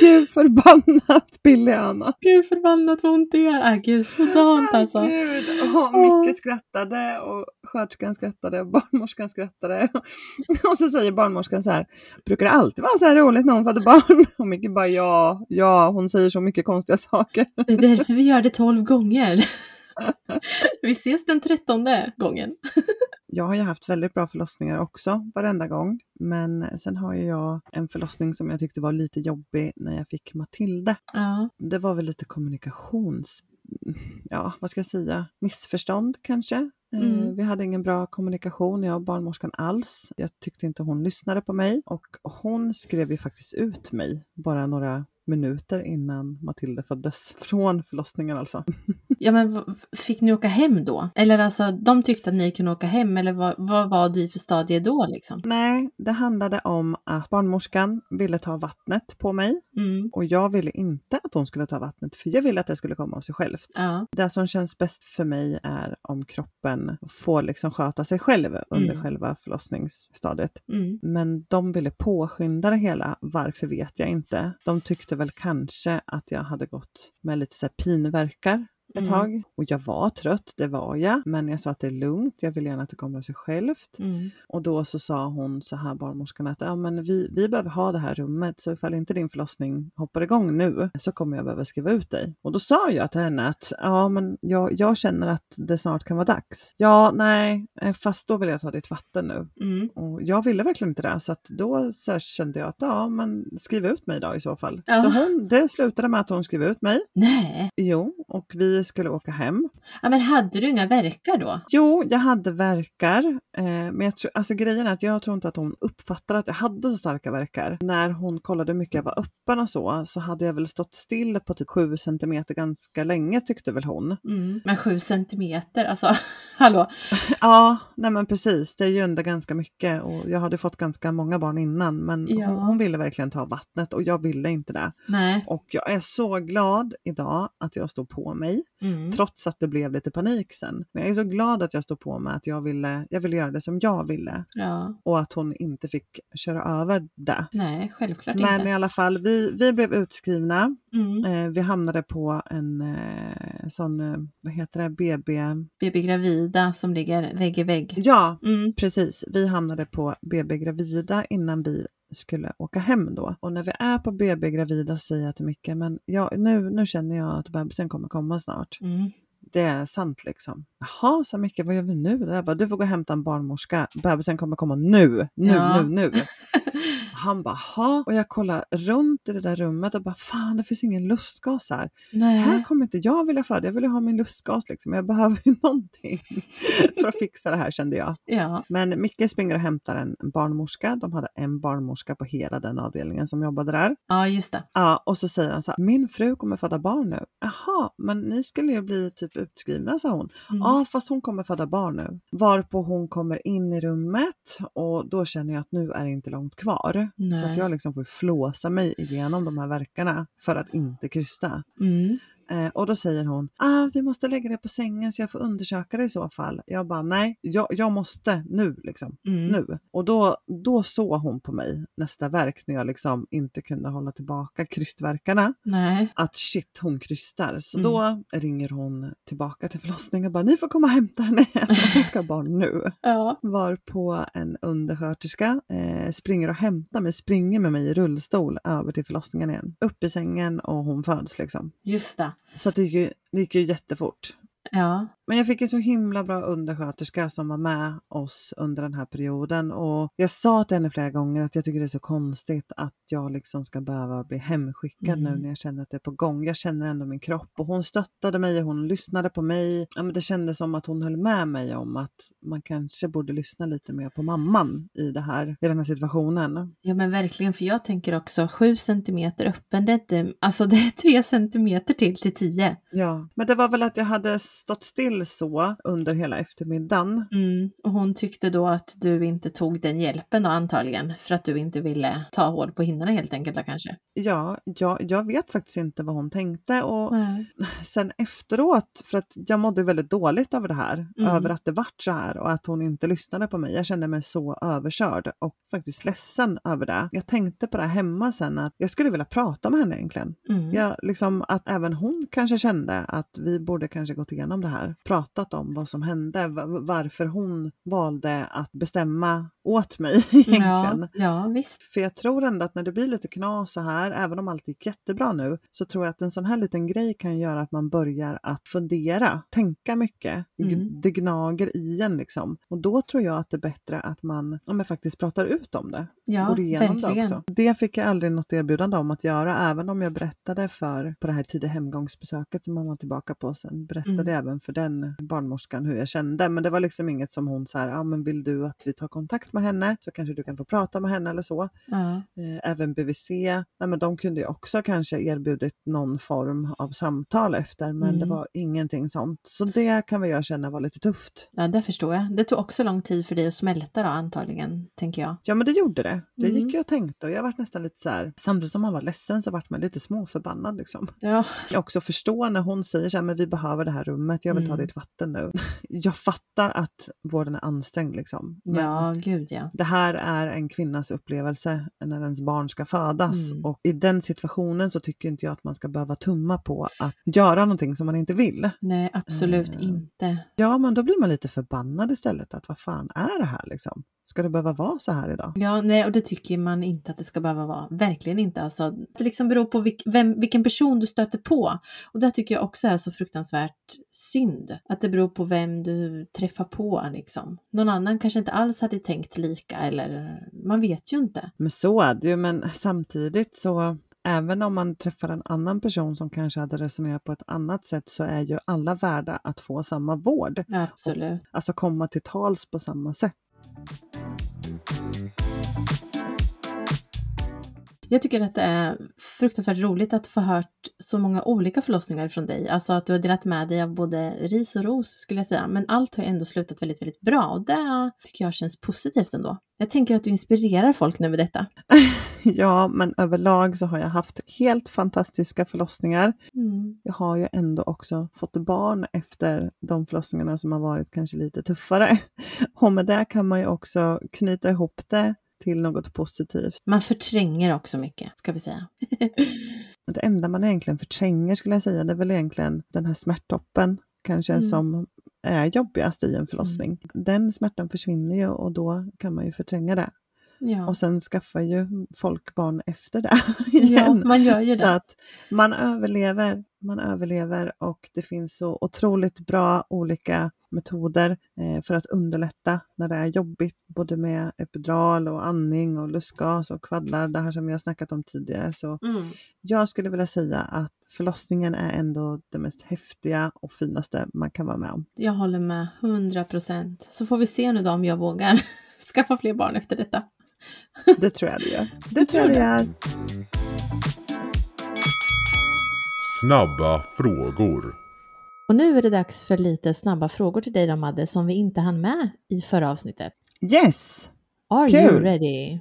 [SPEAKER 2] Gud förbannat Billy Öhman.
[SPEAKER 1] Gud förbannat vad ont det gör. Ah, gud, sådant alltså.
[SPEAKER 2] Gud. Och Micke skrattade och sköterskan skrattade och barnmorskan skrattade. [laughs] Och så säger barnmorskan så här, brukar det alltid vara så här roligt när hon föder barn? [laughs] Och Micke bara ja, ja, hon säger så mycket konstiga saker. [laughs]
[SPEAKER 1] Det är därför vi gör det tolv gånger. Vi ses den trettonde gången.
[SPEAKER 2] Jag har ju haft väldigt bra förlossningar också varenda gång. Men sen har ju jag en förlossning som jag tyckte var lite jobbig när jag fick Matilde.
[SPEAKER 1] Ja.
[SPEAKER 2] Det var väl lite kommunikations... Ja, vad ska jag säga? Missförstånd kanske. Eh,
[SPEAKER 1] Mm.
[SPEAKER 2] Vi hade ingen bra kommunikation, jag och barnmorskan alls. Jag tyckte inte hon lyssnade på mig och hon skrev ju faktiskt ut mig bara några minuter innan Matilda föddes. [laughs] Från förlossningen alltså. [laughs]
[SPEAKER 1] Ja men fick ni åka hem då? Eller alltså de tyckte att ni kunde åka hem eller vad, vad var du i för stadie då liksom?
[SPEAKER 2] Nej, det handlade om att barnmorskan ville ta vattnet på mig
[SPEAKER 1] Mm.
[SPEAKER 2] och jag ville inte att hon skulle ta vattnet för jag ville att det skulle komma av sig självt.
[SPEAKER 1] Ja.
[SPEAKER 2] Det som känns bäst för mig är om kroppen får liksom sköta sig själv under
[SPEAKER 1] Mm.
[SPEAKER 2] själva förlossningsstadiet.
[SPEAKER 1] Mm.
[SPEAKER 2] Men de ville påskynda det hela, varför vet jag inte. De tyckte väl kanske att jag hade gått med lite så här pinverkar ett
[SPEAKER 1] Mm.
[SPEAKER 2] tag. Och jag var trött, det var jag. Men jag sa att det är lugnt, jag vill gärna att det kommer av sig självt.
[SPEAKER 1] Mm.
[SPEAKER 2] Och då så sa hon så här, barnmorskan, att ja, men vi, vi behöver ha det här rummet så ifall inte din förlossning hoppar igång nu så kommer jag behöva skriva ut dig. Och då sa jag till henne att ja, men jag, jag känner att det snart kan vara dags. Ja, nej, eh, fast då vill jag ta ditt vatten nu.
[SPEAKER 1] Mm.
[SPEAKER 2] Och jag ville verkligen inte det så att då så kände jag att ja, men skriv ut mig då i så fall.
[SPEAKER 1] Ja.
[SPEAKER 2] Så hon, det slutade med att hon skrev ut mig.
[SPEAKER 1] Nej,
[SPEAKER 2] Jo, och vi skulle åka hem.
[SPEAKER 1] ja, men hade du inga verkar då?
[SPEAKER 2] Jo, jag hade verkar, eh, men jag tror, alltså grejen är att jag tror inte att hon uppfattade att jag hade så starka verkar. När hon kollade hur mycket jag var öppen och så, så hade jag väl stått still på typ 7 centimeter ganska länge tyckte väl hon.
[SPEAKER 1] Mm. Men sju centimeter, alltså [laughs] hallå? [laughs]
[SPEAKER 2] Ja, nej men precis, det är ju ändå ganska mycket och jag hade fått ganska många barn innan men
[SPEAKER 1] Ja.
[SPEAKER 2] hon, hon ville verkligen ta vattnet och jag ville inte det.
[SPEAKER 1] Nej.
[SPEAKER 2] Och jag är så glad idag att jag stod på mig,
[SPEAKER 1] Mm.
[SPEAKER 2] trots att det blev lite panik sen. Men jag är så glad att jag stod på mig, att jag ville, jag ville göra det som jag ville
[SPEAKER 1] Ja,
[SPEAKER 2] och att hon inte fick köra över det.
[SPEAKER 1] nej, självklart
[SPEAKER 2] Men
[SPEAKER 1] inte.
[SPEAKER 2] i alla fall, vi, vi blev utskrivna.
[SPEAKER 1] Mm.
[SPEAKER 2] Eh, vi hamnade på en eh, sån, eh, vad heter det, BB?
[SPEAKER 1] BB Gravida som ligger vägg i vägg.
[SPEAKER 2] Ja,
[SPEAKER 1] Mm.
[SPEAKER 2] precis. Vi hamnade på BB Gravida innan vi skulle åka hem då. Och när vi är på BB Gravida så säger jag till Micke, men ja, nu, nu känner jag att bebisen kommer komma snart.
[SPEAKER 1] Mm.
[SPEAKER 2] Det är sant liksom. Jaha, sa Micke, vad gör vi nu? Jag bara, du får gå och hämta en barnmorska. Bebisen kommer komma nu, nu,
[SPEAKER 1] Ja.
[SPEAKER 2] nu, nu. [laughs] Han bara, ha Och jag kollar runt i det där rummet och bara, fan det finns ingen lustgas här. Här
[SPEAKER 1] Nej.
[SPEAKER 2] kommer inte jag vilja föda, jag vill ju ha min lustgas liksom. Jag behöver ju [laughs] någonting för att fixa det här kände jag.
[SPEAKER 1] Ja.
[SPEAKER 2] Men Micke springer och hämtar en barnmorska. De hade en barnmorska på hela den avdelningen som jobbade där.
[SPEAKER 1] ja, just det.
[SPEAKER 2] Ja, och så säger han så här, min fru kommer föda barn nu. Jaha, men ni skulle ju bli typ utskrivna, sa hon.
[SPEAKER 1] Mm.
[SPEAKER 2] Ja, fast hon kommer föda barn nu. Varpå hon kommer in i rummet och då känner jag att nu är det inte långt kvar. Så
[SPEAKER 1] Nej.
[SPEAKER 2] att jag liksom får flåsa mig igenom de här verkarna för att inte krysta.
[SPEAKER 1] Mm.
[SPEAKER 2] Eh, och då säger hon, ah, vi måste lägga dig på sängen så jag får undersöka det i så fall. Jag bara, nej, jag, jag måste nu liksom.
[SPEAKER 1] Mm.
[SPEAKER 2] Nu. Och då, då såg hon på mig nästa verk när jag liksom inte kunde hålla tillbaka krystverkarna.
[SPEAKER 1] Nej.
[SPEAKER 2] Att shit, hon krystar. Så
[SPEAKER 1] Mm.
[SPEAKER 2] då ringer hon tillbaka till förlossningen och bara, ni får komma och hämta henne. Hon ska ha [laughs] barn nu.
[SPEAKER 1] Ja.
[SPEAKER 2] Varpå en undersköterska eh, springer och hämtar mig, springer med mig i rullstol över till förlossningen igen. Upp i sängen och hon föds liksom.
[SPEAKER 1] Just det.
[SPEAKER 2] Så att det, gick ju, det gick ju jättefort.
[SPEAKER 1] Ja.
[SPEAKER 2] Men jag fick en så himla bra undersköterska som var med oss under den här perioden och jag sa till henne flera gånger att jag tycker det är så konstigt att jag liksom ska behöva bli hemskickad nu
[SPEAKER 1] Mm.
[SPEAKER 2] när jag känner att det är på gång. Jag känner ändå min kropp och hon stöttade mig och hon lyssnade på mig. Ja, men det kändes som att hon höll med mig om att man kanske borde lyssna lite mer på mamman i, det här, i den här situationen.
[SPEAKER 1] Ja men verkligen, för jag tänker också 7 centimeter öppen, det är inte, alltså det är 3 centimeter till till 10.
[SPEAKER 2] Ja, men det var väl att jag hade stått still så under hela eftermiddagen.
[SPEAKER 1] Mm. Och hon tyckte då att du inte tog den hjälpen då antagligen, för att du inte ville ta hål på hinnorna helt enkelt då kanske.
[SPEAKER 2] Ja, jag, jag vet faktiskt inte vad hon tänkte och
[SPEAKER 1] Nej.
[SPEAKER 2] sen efteråt, för att jag mådde väldigt dåligt över det här,
[SPEAKER 1] Mm.
[SPEAKER 2] över att det vart så här och att hon inte lyssnade på mig. Jag kände mig så överkörd och faktiskt ledsen över det. Jag tänkte på det här hemma sen att jag skulle vilja prata med henne egentligen.
[SPEAKER 1] Mm.
[SPEAKER 2] Jag, liksom, att även hon kanske kände att vi borde kanske gått igenom det här, pratat om vad som hände, va- varför hon valde att bestämma åt mig [laughs] egentligen.
[SPEAKER 1] Ja, ja, visst.
[SPEAKER 2] För jag tror ändå att när det blir lite knas så här, även om allt gick jättebra nu, så tror jag att en sån här liten grej kan göra att man börjar att fundera, tänka mycket.
[SPEAKER 1] Mm.
[SPEAKER 2] Det gnager i en liksom. Och då tror jag att det är bättre att man ja, men faktiskt pratar ut om det.
[SPEAKER 1] Ja,
[SPEAKER 2] går igenom
[SPEAKER 1] verkligen.
[SPEAKER 2] det också. Det fick jag aldrig något erbjudande om att göra, även om jag berättade för, på det här tidiga hemgångsbesöket som man var tillbaka på sen, berättade
[SPEAKER 1] Mm.
[SPEAKER 2] även för den barnmorskan hur jag kände. Men det var liksom inget som hon så här, ja men vill du att vi tar kontakt med henne så kanske du kan få prata med henne eller så. Eh, Även BVC, nej men de kunde ju också kanske erbjudit någon form av samtal efter men det
[SPEAKER 1] Mm.
[SPEAKER 2] var ingenting sånt. Så det kan väl jag känna var lite tufft.
[SPEAKER 1] ja, det förstår jag. Det tog också lång tid för dig att smälta då antagligen, tänker jag.
[SPEAKER 2] Ja men det gjorde det. Det
[SPEAKER 1] Mm.
[SPEAKER 2] gick jag och tänkte och jag var nästan lite så här, samtidigt som man var ledsen så vart man lite småförbannad liksom.
[SPEAKER 1] Ja,
[SPEAKER 2] Jag också förstå när hon säger så här, men vi behöver det här rummet, jag vill ta
[SPEAKER 1] Mm.
[SPEAKER 2] ditt vatten nu. [laughs] Jag fattar att vården är ansträngd liksom. Men
[SPEAKER 1] ja gud ja.
[SPEAKER 2] Det här är en kvinnas upplevelse när ens barn ska födas
[SPEAKER 1] Mm.
[SPEAKER 2] och i den situationen så tycker inte jag att man ska behöva tumma på att göra någonting som man inte vill.
[SPEAKER 1] Nej, absolut
[SPEAKER 2] Eh.
[SPEAKER 1] inte.
[SPEAKER 2] Ja, men då blir man lite förbannad istället att vad fan är det här liksom? Ska det behöva vara så här idag?
[SPEAKER 1] Ja, nej, och det tycker man inte att det ska behöva vara. Verkligen inte. Alltså, det liksom beror på vilk, vem, vilken person du stöter på. Och det tycker jag också är så fruktansvärt synd. Att det beror på vem du träffar på liksom. Någon annan kanske inte alls hade tänkt lika eller man vet ju inte.
[SPEAKER 2] Men så är det ju, men samtidigt så Även om man träffar en annan person som kanske hade resonerat på ett annat sätt så är ju alla värda att få samma vård.
[SPEAKER 1] Absolut.
[SPEAKER 2] Alltså komma till tals på samma sätt. Thank you.
[SPEAKER 1] Jag tycker att det är fruktansvärt roligt att få hört så många olika förlossningar från dig. Alltså att du har delat med dig av både ris och ros skulle jag säga. Men allt har ju ändå slutat väldigt, väldigt bra och det tycker jag känns positivt ändå. Jag tänker att du inspirerar folk nu med detta. [laughs]
[SPEAKER 2] Ja, men överlag så har jag haft helt fantastiska förlossningar.
[SPEAKER 1] Mm.
[SPEAKER 2] Jag har ju ändå också fått barn efter de förlossningarna som har varit kanske lite tuffare. [laughs] Och med det kan man ju också knyta ihop det till något positivt.
[SPEAKER 1] Man förtränger också mycket, ska vi säga. [laughs]
[SPEAKER 2] Det enda man egentligen förtränger skulle jag säga, det är väl egentligen den här smärttoppen kanske
[SPEAKER 1] Mm.
[SPEAKER 2] som är jobbigast i en förlossning. Den smärtan försvinner ju och då kan man ju förtränga det.
[SPEAKER 1] ja.
[SPEAKER 2] Och sen skaffar ju folk barn efter det [laughs]
[SPEAKER 1] ja,
[SPEAKER 2] igen.
[SPEAKER 1] man gör ju
[SPEAKER 2] Så
[SPEAKER 1] det.
[SPEAKER 2] att man överlever, man överlever och det finns så otroligt bra olika metoder eh, för att underlätta när det är jobbigt, både med epidural och andning och lustgas och kvaddlar, det här som vi har snackat om tidigare. Så
[SPEAKER 1] Mm.
[SPEAKER 2] jag skulle vilja säga att förlossningen är ändå det mest häftiga och finaste man kan vara med om.
[SPEAKER 1] Jag håller med 100 procent. Så får vi se nu då om jag vågar [laughs] skaffa fler barn efter detta.
[SPEAKER 2] Det tror jag [laughs] det gör. Det
[SPEAKER 1] Jag
[SPEAKER 2] tror
[SPEAKER 1] tror
[SPEAKER 2] jag
[SPEAKER 1] det
[SPEAKER 2] gör.
[SPEAKER 3] Snabba frågor.
[SPEAKER 1] Och nu är det dags för lite snabba frågor till dig då Madde som vi inte hann med i förra avsnittet.
[SPEAKER 2] Yes,
[SPEAKER 1] Are you
[SPEAKER 2] Kul.
[SPEAKER 1] ready?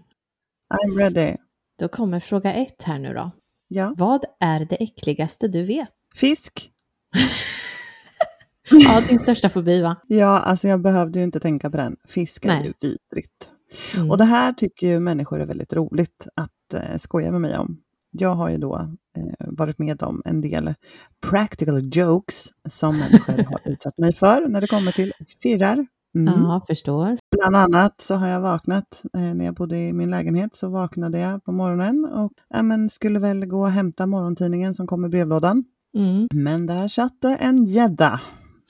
[SPEAKER 2] I'm ready.
[SPEAKER 1] Då kommer fråga ett här nu då.
[SPEAKER 2] Ja,
[SPEAKER 1] Vad är det äckligaste du vet?
[SPEAKER 2] fisk. [laughs]
[SPEAKER 1] Ja, din största fobi va?
[SPEAKER 2] Ja, alltså jag behövde ju inte tänka på den. Fisk är
[SPEAKER 1] Nej.
[SPEAKER 2] ju vidrigt.
[SPEAKER 1] Mm.
[SPEAKER 2] Och det här tycker ju människor är väldigt roligt att eh, skoja med mig om. Jag har ju då eh, varit med om en del practical jokes som människor [laughs] har utsatt mig för när det kommer till firrar. Mm.
[SPEAKER 1] Ja, förstår.
[SPEAKER 2] Bland annat så har jag vaknat, eh, när jag bodde i min lägenhet så vaknade jag på morgonen och ja, men, skulle väl gå och hämta morgontidningen som kom i brevlådan.
[SPEAKER 1] Mm.
[SPEAKER 2] Men där satt det en gädda.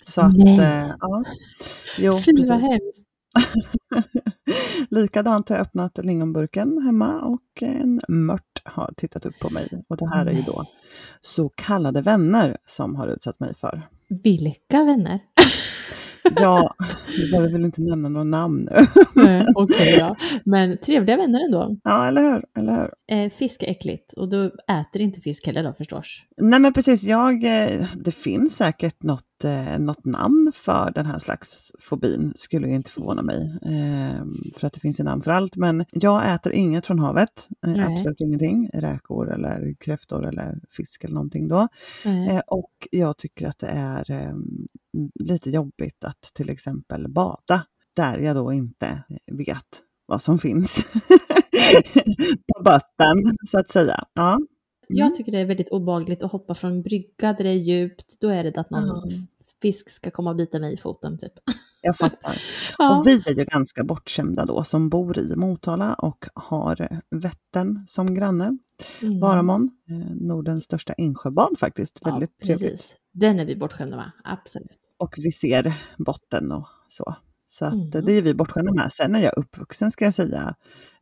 [SPEAKER 2] Så att,
[SPEAKER 1] Nej.
[SPEAKER 2] eh, ja. Jo,
[SPEAKER 1] Fy vad
[SPEAKER 2] precis.
[SPEAKER 1] hemskt. [laughs]
[SPEAKER 2] Likadant har jag öppnat lingonburken hemma och en mört har tittat upp på mig. Och det här är ju då så kallade vänner som har utsatt mig för.
[SPEAKER 1] Vilka vänner? [laughs]
[SPEAKER 2] Ja, vi behöver väl inte nämna några namn nu. [laughs]
[SPEAKER 1] Nej, Okej då. Men trevliga vänner ändå.
[SPEAKER 2] Ja, eller hur? Eller hur?
[SPEAKER 1] Eh, fisk är äckligt och du äter inte fisk heller då förstås.
[SPEAKER 2] Nej men precis, jag, eh, det finns säkert något, eh, något namn för den här slags fobin, skulle ju inte förvåna mig. Eh, för att det finns ju namn för allt, men jag äter inget från havet, eh, absolut ingenting. Räkor eller kräftor eller fisk eller någonting då.
[SPEAKER 1] Eh,
[SPEAKER 2] och jag tycker att det är eh, lite jobbigt att till exempel bada, där jag då inte vet vad som finns [laughs] på botten, så att säga. Ja. Mm.
[SPEAKER 1] Jag tycker det är väldigt obagligt att hoppa från en brygga där det är djupt. Då är det att någon
[SPEAKER 2] Mm.
[SPEAKER 1] fisk ska komma och bita mig i foten typ.
[SPEAKER 2] Jag fattar. [laughs]
[SPEAKER 1] Ja.
[SPEAKER 2] Och vi är ju ganska bortskämda då som bor i Motala och har Vättern som granne.
[SPEAKER 1] Mm.
[SPEAKER 2] Varamon, eh, Nordens största insjöbad faktiskt.
[SPEAKER 1] Ja,
[SPEAKER 2] Väldigt trevligt.
[SPEAKER 1] precis. Den är vi bortskämda med, absolut.
[SPEAKER 2] Och vi ser botten och så. Så att,
[SPEAKER 1] Mm.
[SPEAKER 2] eh, det är vi bortskämda med. Sen är jag uppvuxen ska jag säga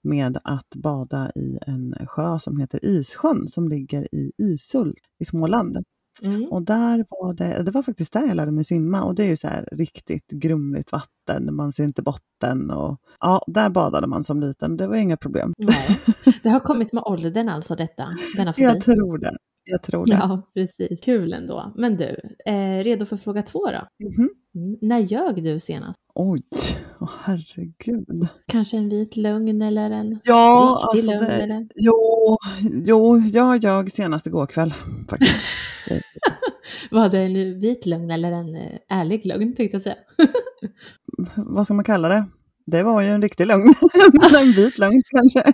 [SPEAKER 2] med att bada i en sjö som heter Issjön som ligger i Ishult i Småland.
[SPEAKER 1] Mm.
[SPEAKER 2] Och där var det, det var faktiskt där jag lärde mig simma och det är ju så här riktigt grumligt vatten, man ser inte botten och ja, där badade man som liten, det var inga problem.
[SPEAKER 1] Nej. [laughs] Det har kommit med åldern alltså detta, denna fobi.
[SPEAKER 2] Jag tror det. Jag tror det.
[SPEAKER 1] Ja, precis. Kul ändå. Men du, eh, redo för fråga två då?
[SPEAKER 2] Mhm.
[SPEAKER 1] Mm. När ljög du senast?
[SPEAKER 2] Oj, åh herregud.
[SPEAKER 1] Kanske en vit lögn eller en
[SPEAKER 2] Ja,
[SPEAKER 1] riktig
[SPEAKER 2] alltså
[SPEAKER 1] lögn?
[SPEAKER 2] det,
[SPEAKER 1] Eller?
[SPEAKER 2] jo, jo, jag ljög senast igår kväll faktiskt. [laughs]
[SPEAKER 1] Var det en vit lögn eller en eh, ärlig lögn tänkte jag säga? [laughs]
[SPEAKER 2] vad ska man kalla det? Det var ju en riktig lögn, [laughs] men en vit lögn kanske.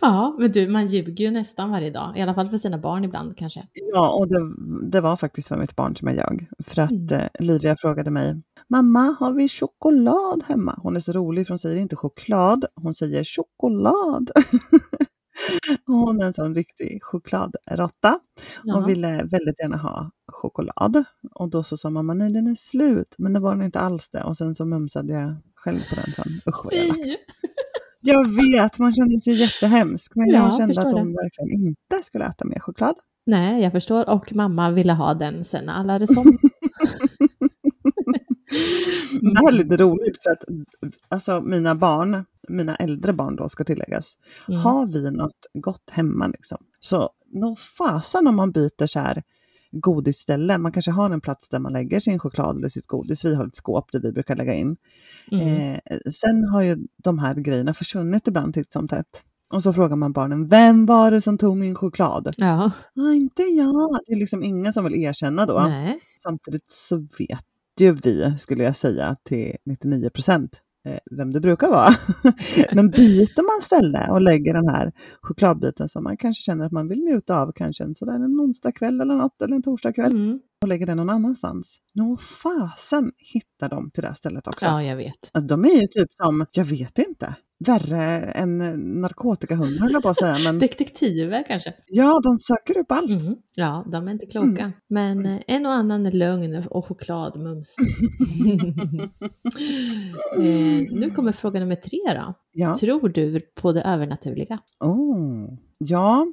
[SPEAKER 1] Ja, men du, man ljuger ju nästan varje dag. I alla fall för sina barn ibland kanske.
[SPEAKER 2] Ja, och det, det var faktiskt för mitt barn som jag ljög. För att
[SPEAKER 1] Mm.
[SPEAKER 2] eh, Livia frågade mig, mamma har vi choklad hemma? Hon är så rolig för hon säger inte choklad, hon säger choklad. [laughs] Hon är en sån riktig chokladrotta
[SPEAKER 1] Ja.
[SPEAKER 2] och ville väldigt gärna ha choklad. Och då så sa mamma, nej den är slut. Men det var den inte alls det. Och sen så mumsade jag själv på den sen. Usch vad.
[SPEAKER 1] Fy!
[SPEAKER 2] Jag vet, man kände sig jättehemsk. Men
[SPEAKER 1] Ja,
[SPEAKER 2] jag
[SPEAKER 1] jag
[SPEAKER 2] kände att hon verkligen inte skulle äta mer choklad.
[SPEAKER 1] Nej, jag förstår. Och mamma ville ha den sen alla hade somnat. [laughs]
[SPEAKER 2] Det här är lite roligt för att alltså, mina barn, mina äldre barn då ska tilläggas,
[SPEAKER 1] Mm.
[SPEAKER 2] har vi något gott hemma liksom. Så nå fasen om man byter så här godisställe, man kanske har en plats där man lägger sin choklad eller sitt godis, vi har ett skåp där vi brukar lägga in.
[SPEAKER 1] Mm.
[SPEAKER 2] Eh, sen har ju de här grejerna försvunnit ibland titt som tätt. Och så frågar man barnen, vem var det som tog min choklad?
[SPEAKER 1] Ja,
[SPEAKER 2] Ah, inte jag. Det är liksom ingen som vill erkänna då.
[SPEAKER 1] nej.
[SPEAKER 2] Samtidigt så vet ju vi, skulle jag säga, till 99 procent eh, vem det brukar vara. [laughs] Men byter man ställe och lägger den här chokladbiten som man kanske känner att man vill njuta av, kanske en, sådär en onsdag kväll eller något, eller en torsdag kväll,
[SPEAKER 1] Mm.
[SPEAKER 2] och lägger den någon annanstans. Nå fasen hittar de till det stället också.
[SPEAKER 1] Ja, jag vet.
[SPEAKER 2] Alltså, de är ju typ som, jag vet inte, värre än narkotikahundar höll jag på att säga. Men
[SPEAKER 1] Detektiver kanske?
[SPEAKER 2] ja, de söker upp allt.
[SPEAKER 1] Mm. Ja, de är inte kloka.
[SPEAKER 2] Mm.
[SPEAKER 1] Men eh, en och annan lögn och chokladmums. [laughs] eh, nu kommer fråga nummer tre då.
[SPEAKER 2] Ja.
[SPEAKER 1] Tror du på det övernaturliga?
[SPEAKER 2] Oh. Ja,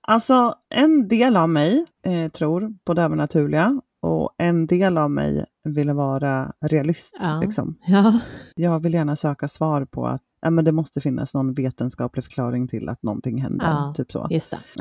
[SPEAKER 2] alltså en del av mig eh, tror på det övernaturliga och en del av mig ville vara realist.
[SPEAKER 1] Ja.
[SPEAKER 2] Liksom.
[SPEAKER 1] Ja,
[SPEAKER 2] Jag vill gärna söka svar på att ja, men det måste finnas någon vetenskaplig förklaring till att någonting händer.
[SPEAKER 1] Ja.
[SPEAKER 2] Typ så.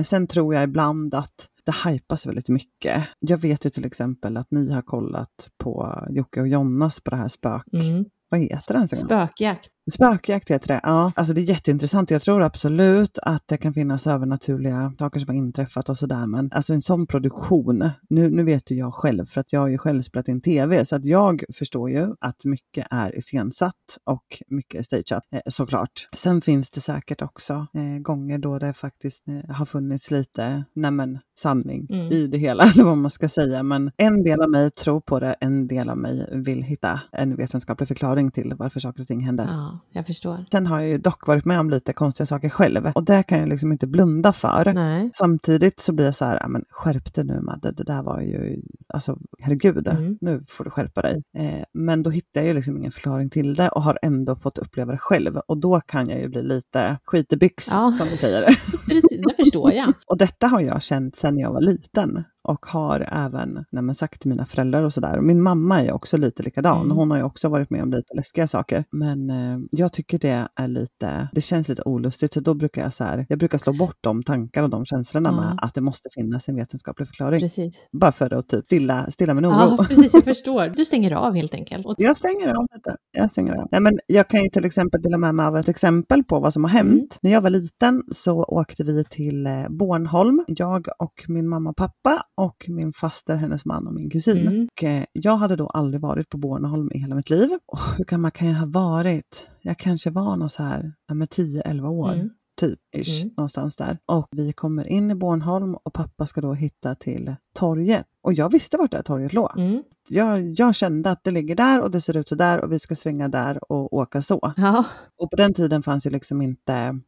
[SPEAKER 2] Sen tror jag ibland att det hypas väldigt mycket. Jag vet ju till exempel att ni har kollat på Jocke och Jonas på det här spök...
[SPEAKER 1] Mm.
[SPEAKER 2] Vad heter den?
[SPEAKER 1] Spökjakt.
[SPEAKER 2] Spökjakt heter det. Ja, alltså det är jätteintressant. Jag tror absolut att det kan finnas övernaturliga saker som har inträffat och sådär. Men alltså en sån produktion, nu, nu vet ju jag själv för att jag har ju själv spelat in tv, så att jag förstår ju att mycket är iscensatt och mycket är stageat, eh, såklart. Sen finns det säkert också eh, gånger då det faktiskt eh, har funnits lite, nämen, sanning
[SPEAKER 1] Mm.
[SPEAKER 2] i det hela, [laughs] eller vad man ska säga. Men en del av mig tror på det, en del av mig vill hitta en vetenskaplig förklaring till varför saker och ting händer.
[SPEAKER 1] Ja, jag förstår.
[SPEAKER 2] Sen har jag ju dock varit med om lite konstiga saker själv och det kan jag liksom inte blunda för.
[SPEAKER 1] Nej.
[SPEAKER 2] Samtidigt så blir jag så här, "Ja, men skärp dig nu Madde, det där var ju, alltså herregud,
[SPEAKER 1] Mm.
[SPEAKER 2] nu får du skärpa dig. Eh, men då hittar jag ju liksom ingen förklaring till det och har ändå fått uppleva det själv och då kan jag ju bli lite skit i byx
[SPEAKER 1] Ja.
[SPEAKER 2] som vi säger. [laughs]
[SPEAKER 1] Precis, det förstår jag. [laughs]
[SPEAKER 2] Och detta har jag känt sedan jag var liten och har även nej, sagt till mina föräldrar och sådär. Min mamma är också lite likadan.
[SPEAKER 1] Mm.
[SPEAKER 2] Hon har ju också varit med om lite läskiga saker. Men eh, jag tycker det är lite, det känns lite olustigt. Så då brukar jag så här, jag brukar slå bort de tankar och de känslorna
[SPEAKER 1] Ja.
[SPEAKER 2] med att det måste finnas en vetenskaplig förklaring.
[SPEAKER 1] Precis.
[SPEAKER 2] Bara för att typ stilla, stilla min oro.
[SPEAKER 1] Ja, precis, jag [laughs] förstår. Du stänger av helt enkelt. Och,
[SPEAKER 2] Jag stänger av lite. Jag stänger av. Nej, men jag kan ju till exempel dela med mig av ett exempel på vad som har hänt.
[SPEAKER 1] Mm.
[SPEAKER 2] När jag var liten så åkte vi till eh, Bornholm, jag och min mamma och pappa och min faster, hennes man och min kusin.
[SPEAKER 1] Mm.
[SPEAKER 2] Och, eh, jag hade då aldrig varit på Bornholm i hela mitt liv. Och hur gammal kan jag ha varit? Jag kanske var någon så här, ja, med 10-11 år.
[SPEAKER 1] Mm.
[SPEAKER 2] Typ, ish,
[SPEAKER 1] Mm.
[SPEAKER 2] någonstans där. Och vi kommer in i Bornholm och pappa ska då hitta till torget. Och jag visste vart det här torget låg
[SPEAKER 1] Mm.
[SPEAKER 2] jag, jag kände att det ligger där och det ser ut så där och vi ska svänga där och åka så.
[SPEAKER 1] Ja,
[SPEAKER 2] Och på den tiden fanns ju liksom inte,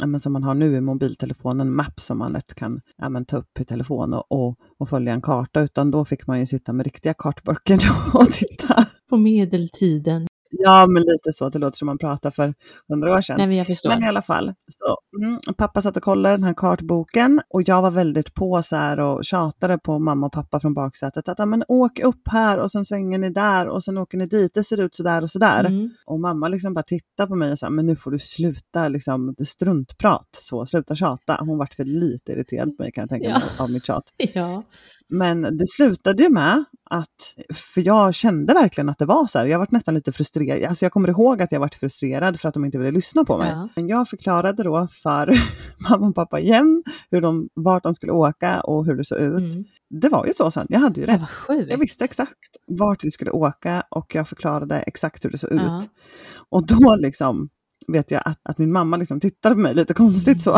[SPEAKER 2] ja, men som man har nu i mobiltelefonen, Maps som man lätt kan ja, men, ta upp i telefon och, och, och följa en karta, utan då fick man ju sitta med riktiga kartböcker [laughs] och titta.
[SPEAKER 1] på medeltiden.
[SPEAKER 2] Ja, men lite så. Det låter som man pratar för hundra år sedan.
[SPEAKER 1] Nej, men jag förstår.
[SPEAKER 2] Men i alla fall, så, mm, pappa satt och kollade den här kartboken och jag var väldigt på så här och tjatade på mamma och pappa från baksätet att men åk upp här och sen svänger ni där och sen åker ni dit, det ser ut så där och så där.
[SPEAKER 1] Mm.
[SPEAKER 2] Och mamma liksom bara tittade på mig och sa, men nu får du sluta liksom, struntprat, så sluta tjata. Hon vart för lite irriterad på mig kan jag tänka mig
[SPEAKER 1] Ja.
[SPEAKER 2] av mitt tjat. [laughs]
[SPEAKER 1] Ja.
[SPEAKER 2] Men det slutade ju med att, för jag kände verkligen att det var så här, jag var nästan lite frustrerad. Alltså jag kommer ihåg att jag var frustrerad för att de inte ville lyssna på mig.
[SPEAKER 1] Ja.
[SPEAKER 2] Men jag förklarade då för [laughs] mamma och pappa igen hur de, vart de skulle åka och hur det såg ut.
[SPEAKER 1] Mm.
[SPEAKER 2] Det var ju så sen, jag hade ju rätt. Jag visste exakt vart vi skulle åka och jag förklarade exakt hur det såg
[SPEAKER 1] Ja.
[SPEAKER 2] ut. Och då liksom vet jag att, att min mamma liksom tittade på mig lite konstigt så.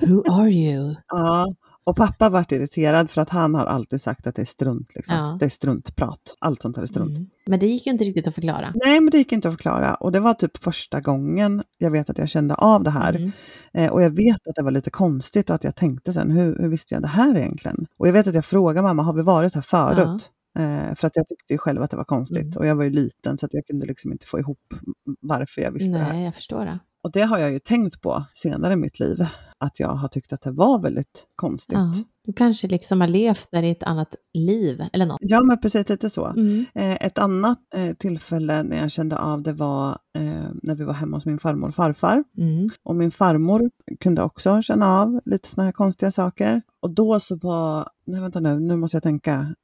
[SPEAKER 1] Who are you? [laughs]
[SPEAKER 2] Ja, och pappa vart irriterad för att han har alltid sagt att det är strunt. Liksom.
[SPEAKER 1] Ja.
[SPEAKER 2] Det är struntprat. Allt sånt här är strunt.
[SPEAKER 1] Mm. Men det gick ju inte riktigt att förklara.
[SPEAKER 2] Nej, men det gick inte att förklara. Och det var typ första gången jag vet att jag kände av det här.
[SPEAKER 1] Mm.
[SPEAKER 2] Eh, och jag vet att det var lite konstigt och att jag tänkte sen, hur, hur visste jag det här egentligen? Och jag vet att jag frågade mamma, har vi varit här förut? Eh, för att jag tyckte ju själv att det var konstigt.
[SPEAKER 1] Mm.
[SPEAKER 2] Och jag var ju liten så att jag kunde liksom inte få ihop varför jag visste det här.
[SPEAKER 1] Nej, jag förstår det.
[SPEAKER 2] Och det har jag ju tänkt på senare i mitt liv. Att jag har tyckt att det var väldigt konstigt.
[SPEAKER 1] Ja. Du kanske liksom har levt där i ett annat liv eller något.
[SPEAKER 2] Ja, men precis lite så.
[SPEAKER 1] Mm.
[SPEAKER 2] Eh, ett annat eh, tillfälle när jag kände av det var eh, när vi var hemma hos min farmor och farfar.
[SPEAKER 1] Mm.
[SPEAKER 2] Och min farmor kunde också känna av lite såna här konstiga saker. Och då så var, nej vänta nu, nu måste jag tänka.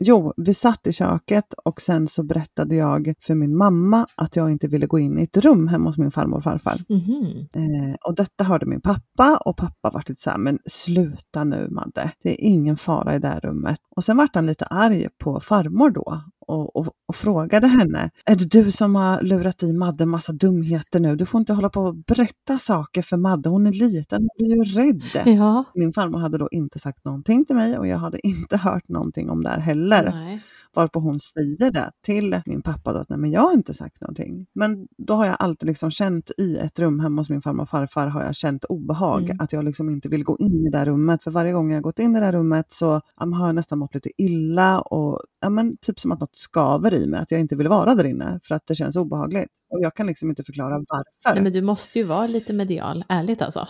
[SPEAKER 2] Jo, vi satt i köket och sen så berättade jag för min mamma att jag inte ville gå in i ett rum hemma hos min farmor och farfar.
[SPEAKER 1] Mhm.
[SPEAKER 2] Eh, och detta hörde min pappa och pappa var lite så här, men sluta nu Madde, det är ingen fara i det här rummet. Och sen vart han lite arg på farmor då och, och, och frågade henne, är det du som har lurat i Madde massa dumheter nu? Du får inte hålla på och berätta saker för Madde, hon är liten, hon blir ju rädd.
[SPEAKER 1] Ja.
[SPEAKER 2] Min farmor hade då inte sagt någonting till mig och jag hade inte hört någonting om det här heller.
[SPEAKER 1] Nej.
[SPEAKER 2] Varpå hon säger det till min pappa då att nej men jag har inte sagt någonting. Men då har jag alltid liksom känt i ett rum hemma hos min farmor och farfar har jag känt obehag.
[SPEAKER 1] Mm.
[SPEAKER 2] Att jag liksom inte vill gå in i det rummet. För varje gång jag har gått in i det rummet så men har jag nästan mått lite illa och ja, men typ som att något skaver i mig. Att jag inte vill vara där inne för att det känns obehagligt. Och jag kan liksom inte förklara varför.
[SPEAKER 1] Nej, men du måste ju vara lite medial, ärligt alltså.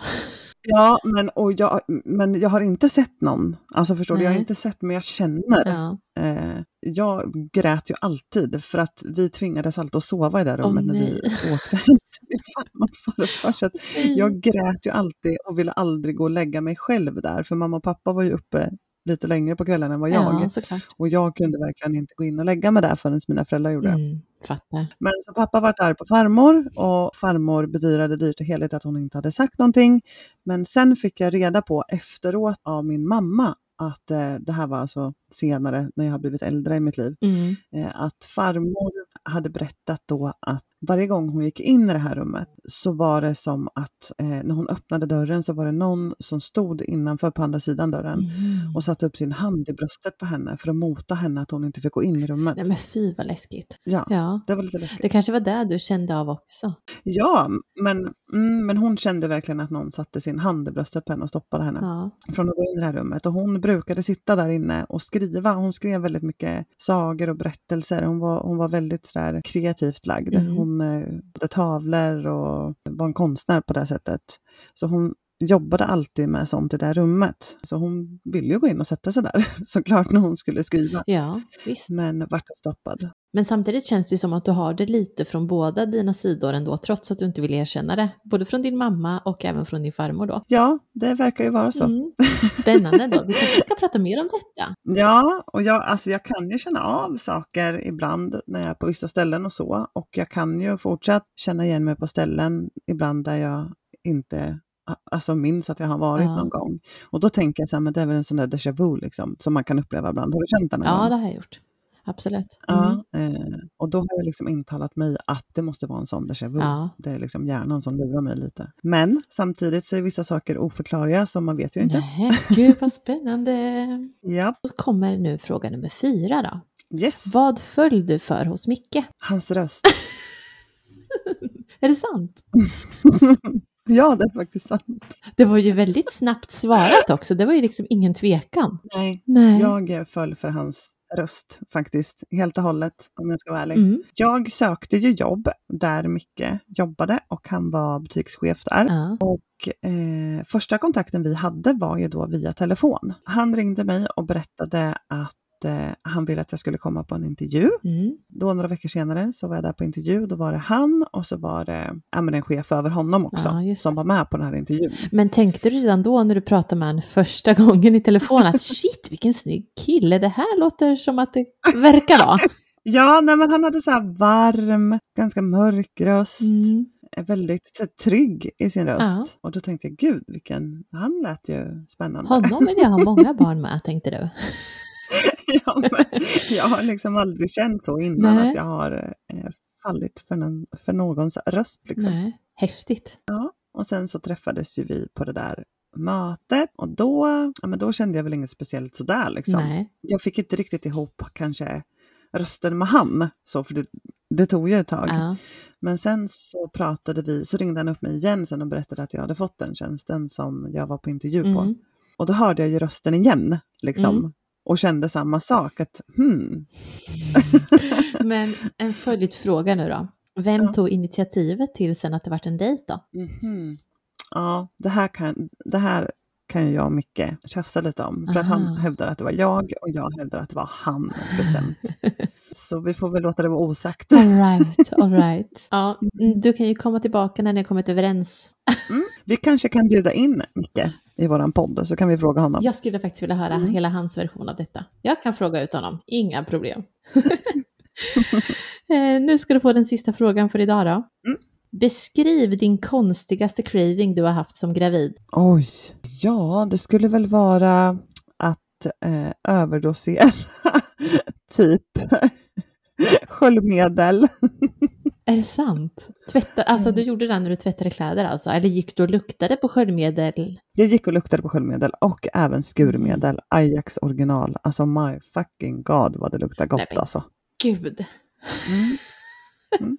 [SPEAKER 2] Ja, men, och jag, men jag har inte sett någon. Alltså förstår du, jag har
[SPEAKER 1] Nej.
[SPEAKER 2] inte sett men jag känner.
[SPEAKER 1] Ja.
[SPEAKER 2] Eh, jag grät ju alltid för att vi tvingades alltid att sova i det rummet när
[SPEAKER 1] nej.
[SPEAKER 2] vi [laughs] åkte hem till farmor och farfar. Jag grät ju alltid och ville aldrig gå och lägga mig själv där för mamma och pappa var ju uppe lite längre på kvällen än vad jag.
[SPEAKER 1] Ja, såklart.
[SPEAKER 2] Och jag kunde verkligen inte gå in och lägga mig där förrän mina föräldrar gjorde det.
[SPEAKER 1] Mm, fattar.
[SPEAKER 2] Men så pappa var där på farmor och farmor bedyrade dyrt och heligt att hon inte hade sagt någonting. Men sen fick jag reda på efteråt av min mamma att eh, det här var alltså senare när jag har blivit äldre i mitt liv.
[SPEAKER 1] Mm.
[SPEAKER 2] Eh, att farmor hade berättat då att varje gång hon gick in i det här rummet så var det som att eh, när hon öppnade dörren så var det någon som stod innanför på andra sidan dörren
[SPEAKER 1] Mm.
[SPEAKER 2] och satte upp sin hand i bröstet på henne för att mota henne att hon inte fick gå in i rummet.
[SPEAKER 1] Nej men fy vad läskigt.
[SPEAKER 2] Ja,
[SPEAKER 1] Ja,
[SPEAKER 2] det var lite läskigt.
[SPEAKER 1] det kanske var det du kände av också.
[SPEAKER 2] Ja, men, mm, men hon kände verkligen att någon satte sin hand i bröstet på henne och stoppade henne
[SPEAKER 1] Ja.
[SPEAKER 2] från att gå in i det här rummet. Och hon brukade sitta där inne och skriva. Hon skrev väldigt mycket sagor och berättelser. Hon var, hon var väldigt sådär kreativt lagd.
[SPEAKER 1] Mm.
[SPEAKER 2] Hon eh, tavlor och var en konstnär på det sättet. Så hon jobbade alltid med sånt i det här rummet. Så hon ville ju gå in och sätta sig där [laughs] såklart när hon skulle skriva.
[SPEAKER 1] ja, visst.
[SPEAKER 2] Men vart stoppad.
[SPEAKER 1] Men samtidigt känns det som att du har det lite från båda dina sidor ändå, trots att du inte vill erkänna det. Både från din mamma och även från din farmor då.
[SPEAKER 2] Ja, det verkar ju vara så.
[SPEAKER 1] Mm. [laughs] Spännande då. Vi kanske ska prata mer om detta.
[SPEAKER 2] Ja, och jag, alltså jag kan ju känna av saker ibland när jag är på vissa ställen och så. Och jag kan ju fortsatt känna igen mig på ställen ibland där jag inte alltså minns att jag har varit
[SPEAKER 1] Ja.
[SPEAKER 2] någon gång. Och då tänker jag så här, men det är väl en sån där déjà vu liksom, som man kan uppleva ibland. Har du känt den någon
[SPEAKER 1] Ja,
[SPEAKER 2] gång?
[SPEAKER 1] det har jag gjort. Absolut. Mm.
[SPEAKER 2] Ja, eh, och då har jag liksom intalat mig att det måste vara en sån déjà vu.
[SPEAKER 1] Ja.
[SPEAKER 2] Det är liksom hjärnan som lurar mig lite. Men samtidigt så är vissa saker oförklarliga så man vet ju inte.
[SPEAKER 1] Nej, [laughs] gud vad spännande.
[SPEAKER 2] Ja,
[SPEAKER 1] Då kommer nu fråga nummer fyra då.
[SPEAKER 2] yes.
[SPEAKER 1] Vad föll du för hos Micke?
[SPEAKER 2] Hans röst. [laughs]
[SPEAKER 1] Är det sant? [laughs] [laughs]
[SPEAKER 2] ja, det är faktiskt sant.
[SPEAKER 1] Det var ju väldigt snabbt svarat också. Det var ju liksom ingen tvekan.
[SPEAKER 2] Nej,
[SPEAKER 1] Nej.
[SPEAKER 2] jag föll för hans röst faktiskt, helt och hållet om jag ska vara ärlig.
[SPEAKER 1] Mm.
[SPEAKER 2] Jag sökte ju jobb där Micke jobbade och han var butikschef där.
[SPEAKER 1] Ja.
[SPEAKER 2] Och eh, första kontakten vi hade var ju då via telefon. Han ringde mig och berättade att eh, han ville att jag skulle komma på en intervju.
[SPEAKER 1] Mm.
[SPEAKER 2] Då några veckor senare så var jag där på intervju. Då var det han och så var det ja, men en chef över honom också
[SPEAKER 1] Ja,
[SPEAKER 2] som var med på den här intervjun.
[SPEAKER 1] Men tänkte du redan då när du pratade med honom första [laughs] gången i telefon att [laughs] shit vilken snygg kille, det här låter som att det verkar vara. [laughs]
[SPEAKER 2] Ja, nej, men han hade så här varm, ganska mörk röst.
[SPEAKER 1] Mm.
[SPEAKER 2] är väldigt så trygg i sin röst.
[SPEAKER 1] Ja.
[SPEAKER 2] Och då tänkte jag, gud, vilken, han lät ju spännande.
[SPEAKER 1] Honom vill jag ha många barn med, tänkte du. [laughs]
[SPEAKER 2] ja, jag har liksom aldrig känt så innan
[SPEAKER 1] Nej.
[SPEAKER 2] att jag har eh, fallit för, någon, för någons röst. Liksom.
[SPEAKER 1] Nej, häftigt.
[SPEAKER 2] Och sen så träffades ju vi på det där mötet och då, ja, men då kände jag väl inget speciellt sådär. Liksom.
[SPEAKER 1] Nej.
[SPEAKER 2] Jag fick inte riktigt ihop kanske rösten med han, så, för det, det tog ju ett tag.
[SPEAKER 1] Ja.
[SPEAKER 2] Men sen så pratade vi, så ringde han upp mig igen sen och berättade att jag hade fått den tjänsten som jag var på intervju på.
[SPEAKER 1] Mm.
[SPEAKER 2] Och då hörde jag ju rösten igen, liksom.
[SPEAKER 1] Mm.
[SPEAKER 2] Och kände samma sak, att hmm, [laughs]
[SPEAKER 1] Men en följdfråga nu då. Vem
[SPEAKER 2] Ja.
[SPEAKER 1] tog initiativet till sen att det vart en dejt då?
[SPEAKER 2] mhm. ja, det här kan, det här kan jag och Micke tjafsa lite om. För att han
[SPEAKER 1] Aha.
[SPEAKER 2] hävdar att det var jag och jag hävdar att det var han bestämt. [laughs] så vi får väl låta det vara osagt.
[SPEAKER 1] All right, all right. [laughs] Ja, mm, du kan ju komma tillbaka när ni har kommit överens.
[SPEAKER 2] Mm. Vi kanske kan bjuda in Micke i våran podd, så kan vi fråga honom.
[SPEAKER 1] Jag skulle faktiskt vilja höra
[SPEAKER 2] Mm.
[SPEAKER 1] hela hans version av detta. Jag kan fråga ut honom, inga problem. [laughs] eh, nu ska du få den sista frågan för idag då.
[SPEAKER 2] Mm.
[SPEAKER 1] Beskriv din konstigaste craving du har haft som gravid.
[SPEAKER 2] Oj, ja, det skulle väl vara att eh, överdosera [laughs] typ [laughs] sköljmedel.
[SPEAKER 1] Är det sant? Tvätta, alltså
[SPEAKER 2] Mm.
[SPEAKER 1] du gjorde det när du tvättade kläder alltså? Eller gick du och luktade på sköljmedel?
[SPEAKER 2] Jag gick och luktade på sköljmedel och även skurmedel. Ajax original. Alltså my fucking god vad det luktar gott
[SPEAKER 1] Nej, men-
[SPEAKER 2] alltså.
[SPEAKER 1] Gud! [laughs]
[SPEAKER 2] Mm.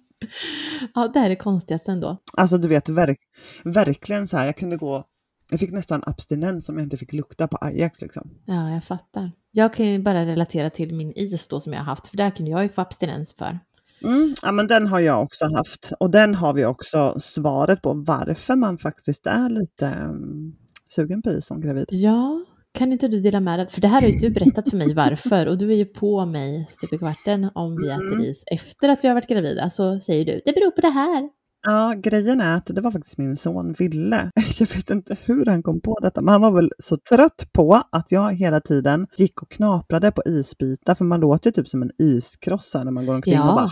[SPEAKER 1] Ja, det här är konstigaste ändå.
[SPEAKER 2] Alltså du vet, verk, verkligen så här, jag kunde gå, jag fick nästan abstinens om jag inte fick lukta på Ajax liksom.
[SPEAKER 1] Ja, jag fattar. Jag kan ju bara relatera till min is då som jag har haft, för där kunde jag ju få abstinens för.
[SPEAKER 2] Mm, ja men den har jag också haft och den har vi också svaret på varför man faktiskt är lite um, sugen på is som gravid.
[SPEAKER 1] Ja, kan inte du dela med dig? För det här har ju du berättat för mig varför och du är ju på mig stup i kvarten om vi äter
[SPEAKER 2] Mm.
[SPEAKER 1] is efter att vi har varit gravida. Så säger du, det beror på det här.
[SPEAKER 2] Ja, grejen är att det var faktiskt min son Ville. [laughs] Jag vet inte hur han kom på detta, men han var väl så trött på att jag hela tiden gick och knaprade på isbitar, för man låter ju typ som en iskrossa när man går omkring
[SPEAKER 1] Ja.
[SPEAKER 2] och bara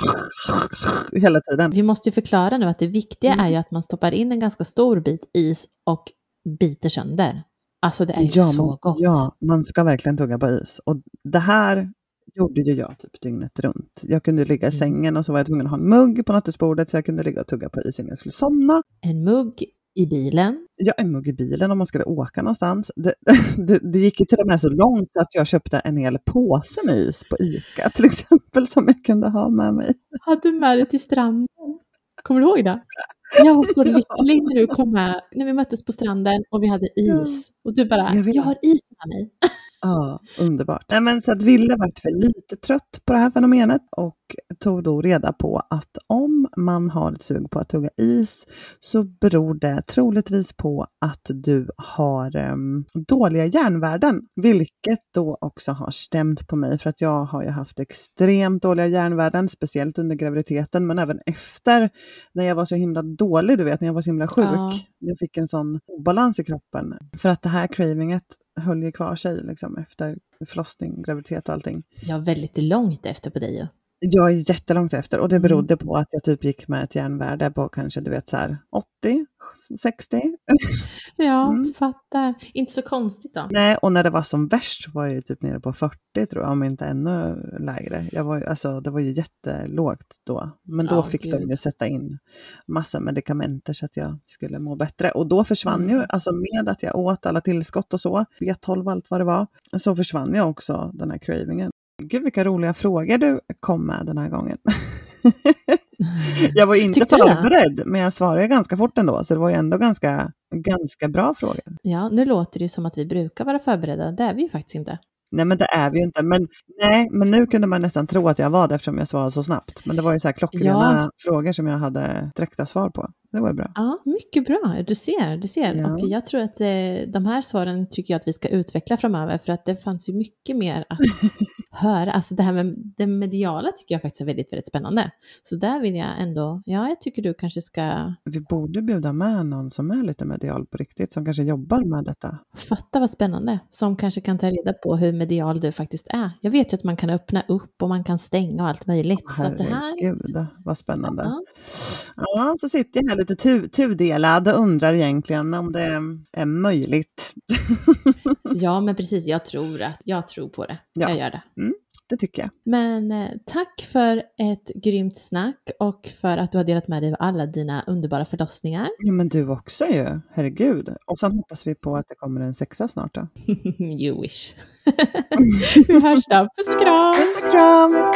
[SPEAKER 2] [laughs] hela tiden.
[SPEAKER 1] Vi måste ju förklara nu att det viktiga
[SPEAKER 2] Mm.
[SPEAKER 1] är ju att man stoppar in en ganska stor bit is och biter sönder. Alltså det är ju
[SPEAKER 2] Ja,
[SPEAKER 1] så
[SPEAKER 2] man,
[SPEAKER 1] gott.
[SPEAKER 2] ja, man ska verkligen tugga på is. Och det här gjorde ju jag typ dygnet runt. Jag kunde ligga i
[SPEAKER 1] Mm.
[SPEAKER 2] sängen och så var jag tvungen att ha en mugg på nattduksbordet så jag kunde ligga och tugga på is innan jag skulle somna.
[SPEAKER 1] En mugg i bilen.
[SPEAKER 2] Ja, en mugg i bilen om man skulle åka någonstans. Det, [laughs] det, det gick ju till och med så långt så att jag köpte en hel påse med is på ICA till exempel som jag kunde ha med mig.
[SPEAKER 1] Hade du med dig till stranden? Kommer du ihåg det? Jag var så [laughs] lycklig när du kom med, när vi möttes på stranden och vi hade is. Och du bara,
[SPEAKER 2] Jag
[SPEAKER 1] jag har is med mig. [laughs]
[SPEAKER 2] Ja, underbart. Nej, men så att Ville vart väl lite trött på det här fenomenet och tog då reda på att om man har ett sug på att tugga is så beror det troligtvis på att du har em, dåliga järnvärden, vilket då också har stämt på mig för att jag har ju haft extremt dåliga järnvärden, speciellt under graviditeten men även efter när jag var så himla dålig, du vet när jag var så himla sjuk.
[SPEAKER 1] Ja.
[SPEAKER 2] Jag fick en sån obalans i kroppen för att det här cravinget höll ju kvar sig liksom, efter förlossning, graviditet och allting.
[SPEAKER 1] Jag var väldigt långt efter på dig ju.
[SPEAKER 2] Jag är jättelångt efter och det
[SPEAKER 1] Mm.
[SPEAKER 2] berodde på att jag typ gick med ett järnvärde på kanske du vet så här 80, 60.
[SPEAKER 1] Ja,
[SPEAKER 2] Mm.
[SPEAKER 1] fattar. Inte så konstigt då.
[SPEAKER 2] Nej, och när det var som värst så var jag ju typ nere på 40 tror jag, om inte ännu lägre. Jag var, alltså, det var ju jättelågt då. Men då
[SPEAKER 1] Ja,
[SPEAKER 2] fick
[SPEAKER 1] gud.
[SPEAKER 2] de ju sätta in massa medikamenter så att jag skulle må bättre. Och då försvann
[SPEAKER 1] Mm.
[SPEAKER 2] ju, alltså med att jag åt alla tillskott och så, B12 och allt vad det var, så försvann ju också den här cravingen. Gud vilka roliga frågor du kom med den här gången. jag var inte förberedd, men jag svarade ganska fort ändå, så det var ju ändå ganska, ganska bra frågor.
[SPEAKER 1] Ja, nu låter det som att vi brukar vara förberedda. Det är vi ju faktiskt inte.
[SPEAKER 2] Nej men det är vi ju inte. Men, nej, men nu kunde man nästan tro att jag var det eftersom jag svarade så snabbt. Men det var ju så här klockrena ja. frågor som jag hade direkta svar på. Det var bra.
[SPEAKER 1] Ja, mycket bra. Du ser, du ser. Ja. Och jag tror att eh, de här svaren tycker jag att vi ska utveckla framöver för att det fanns ju mycket mer att [laughs] höra. Alltså det här med det mediala tycker jag faktiskt är väldigt, väldigt spännande. Så där vill jag ändå, ja, jag tycker du kanske ska...
[SPEAKER 2] Vi borde bjuda med någon som är lite medial på riktigt, som kanske jobbar med detta.
[SPEAKER 1] Fatta vad spännande, som kanske kan ta reda på hur medial du faktiskt är. Jag vet ju att man kan öppna upp och man kan stänga och allt möjligt.
[SPEAKER 2] Herregud, så det här... vad spännande. Ja. ja, så sitter jag här lite tu tudelad och undrar egentligen om det är möjligt. [laughs]
[SPEAKER 1] ja, men precis. Jag tror, att, jag tror på det. Ja. Jag gör det.
[SPEAKER 2] Mm, det tycker jag.
[SPEAKER 1] Men eh, tack för ett grymt snack och för att du har delat med dig av alla dina underbara förlossningar.
[SPEAKER 2] Ja, men du också ju. Herregud. Och sen hoppas vi på att det kommer en sexa snart då. [laughs]
[SPEAKER 1] you wish. [laughs] vi hörs då. Puss och kram!
[SPEAKER 2] Puss och kram!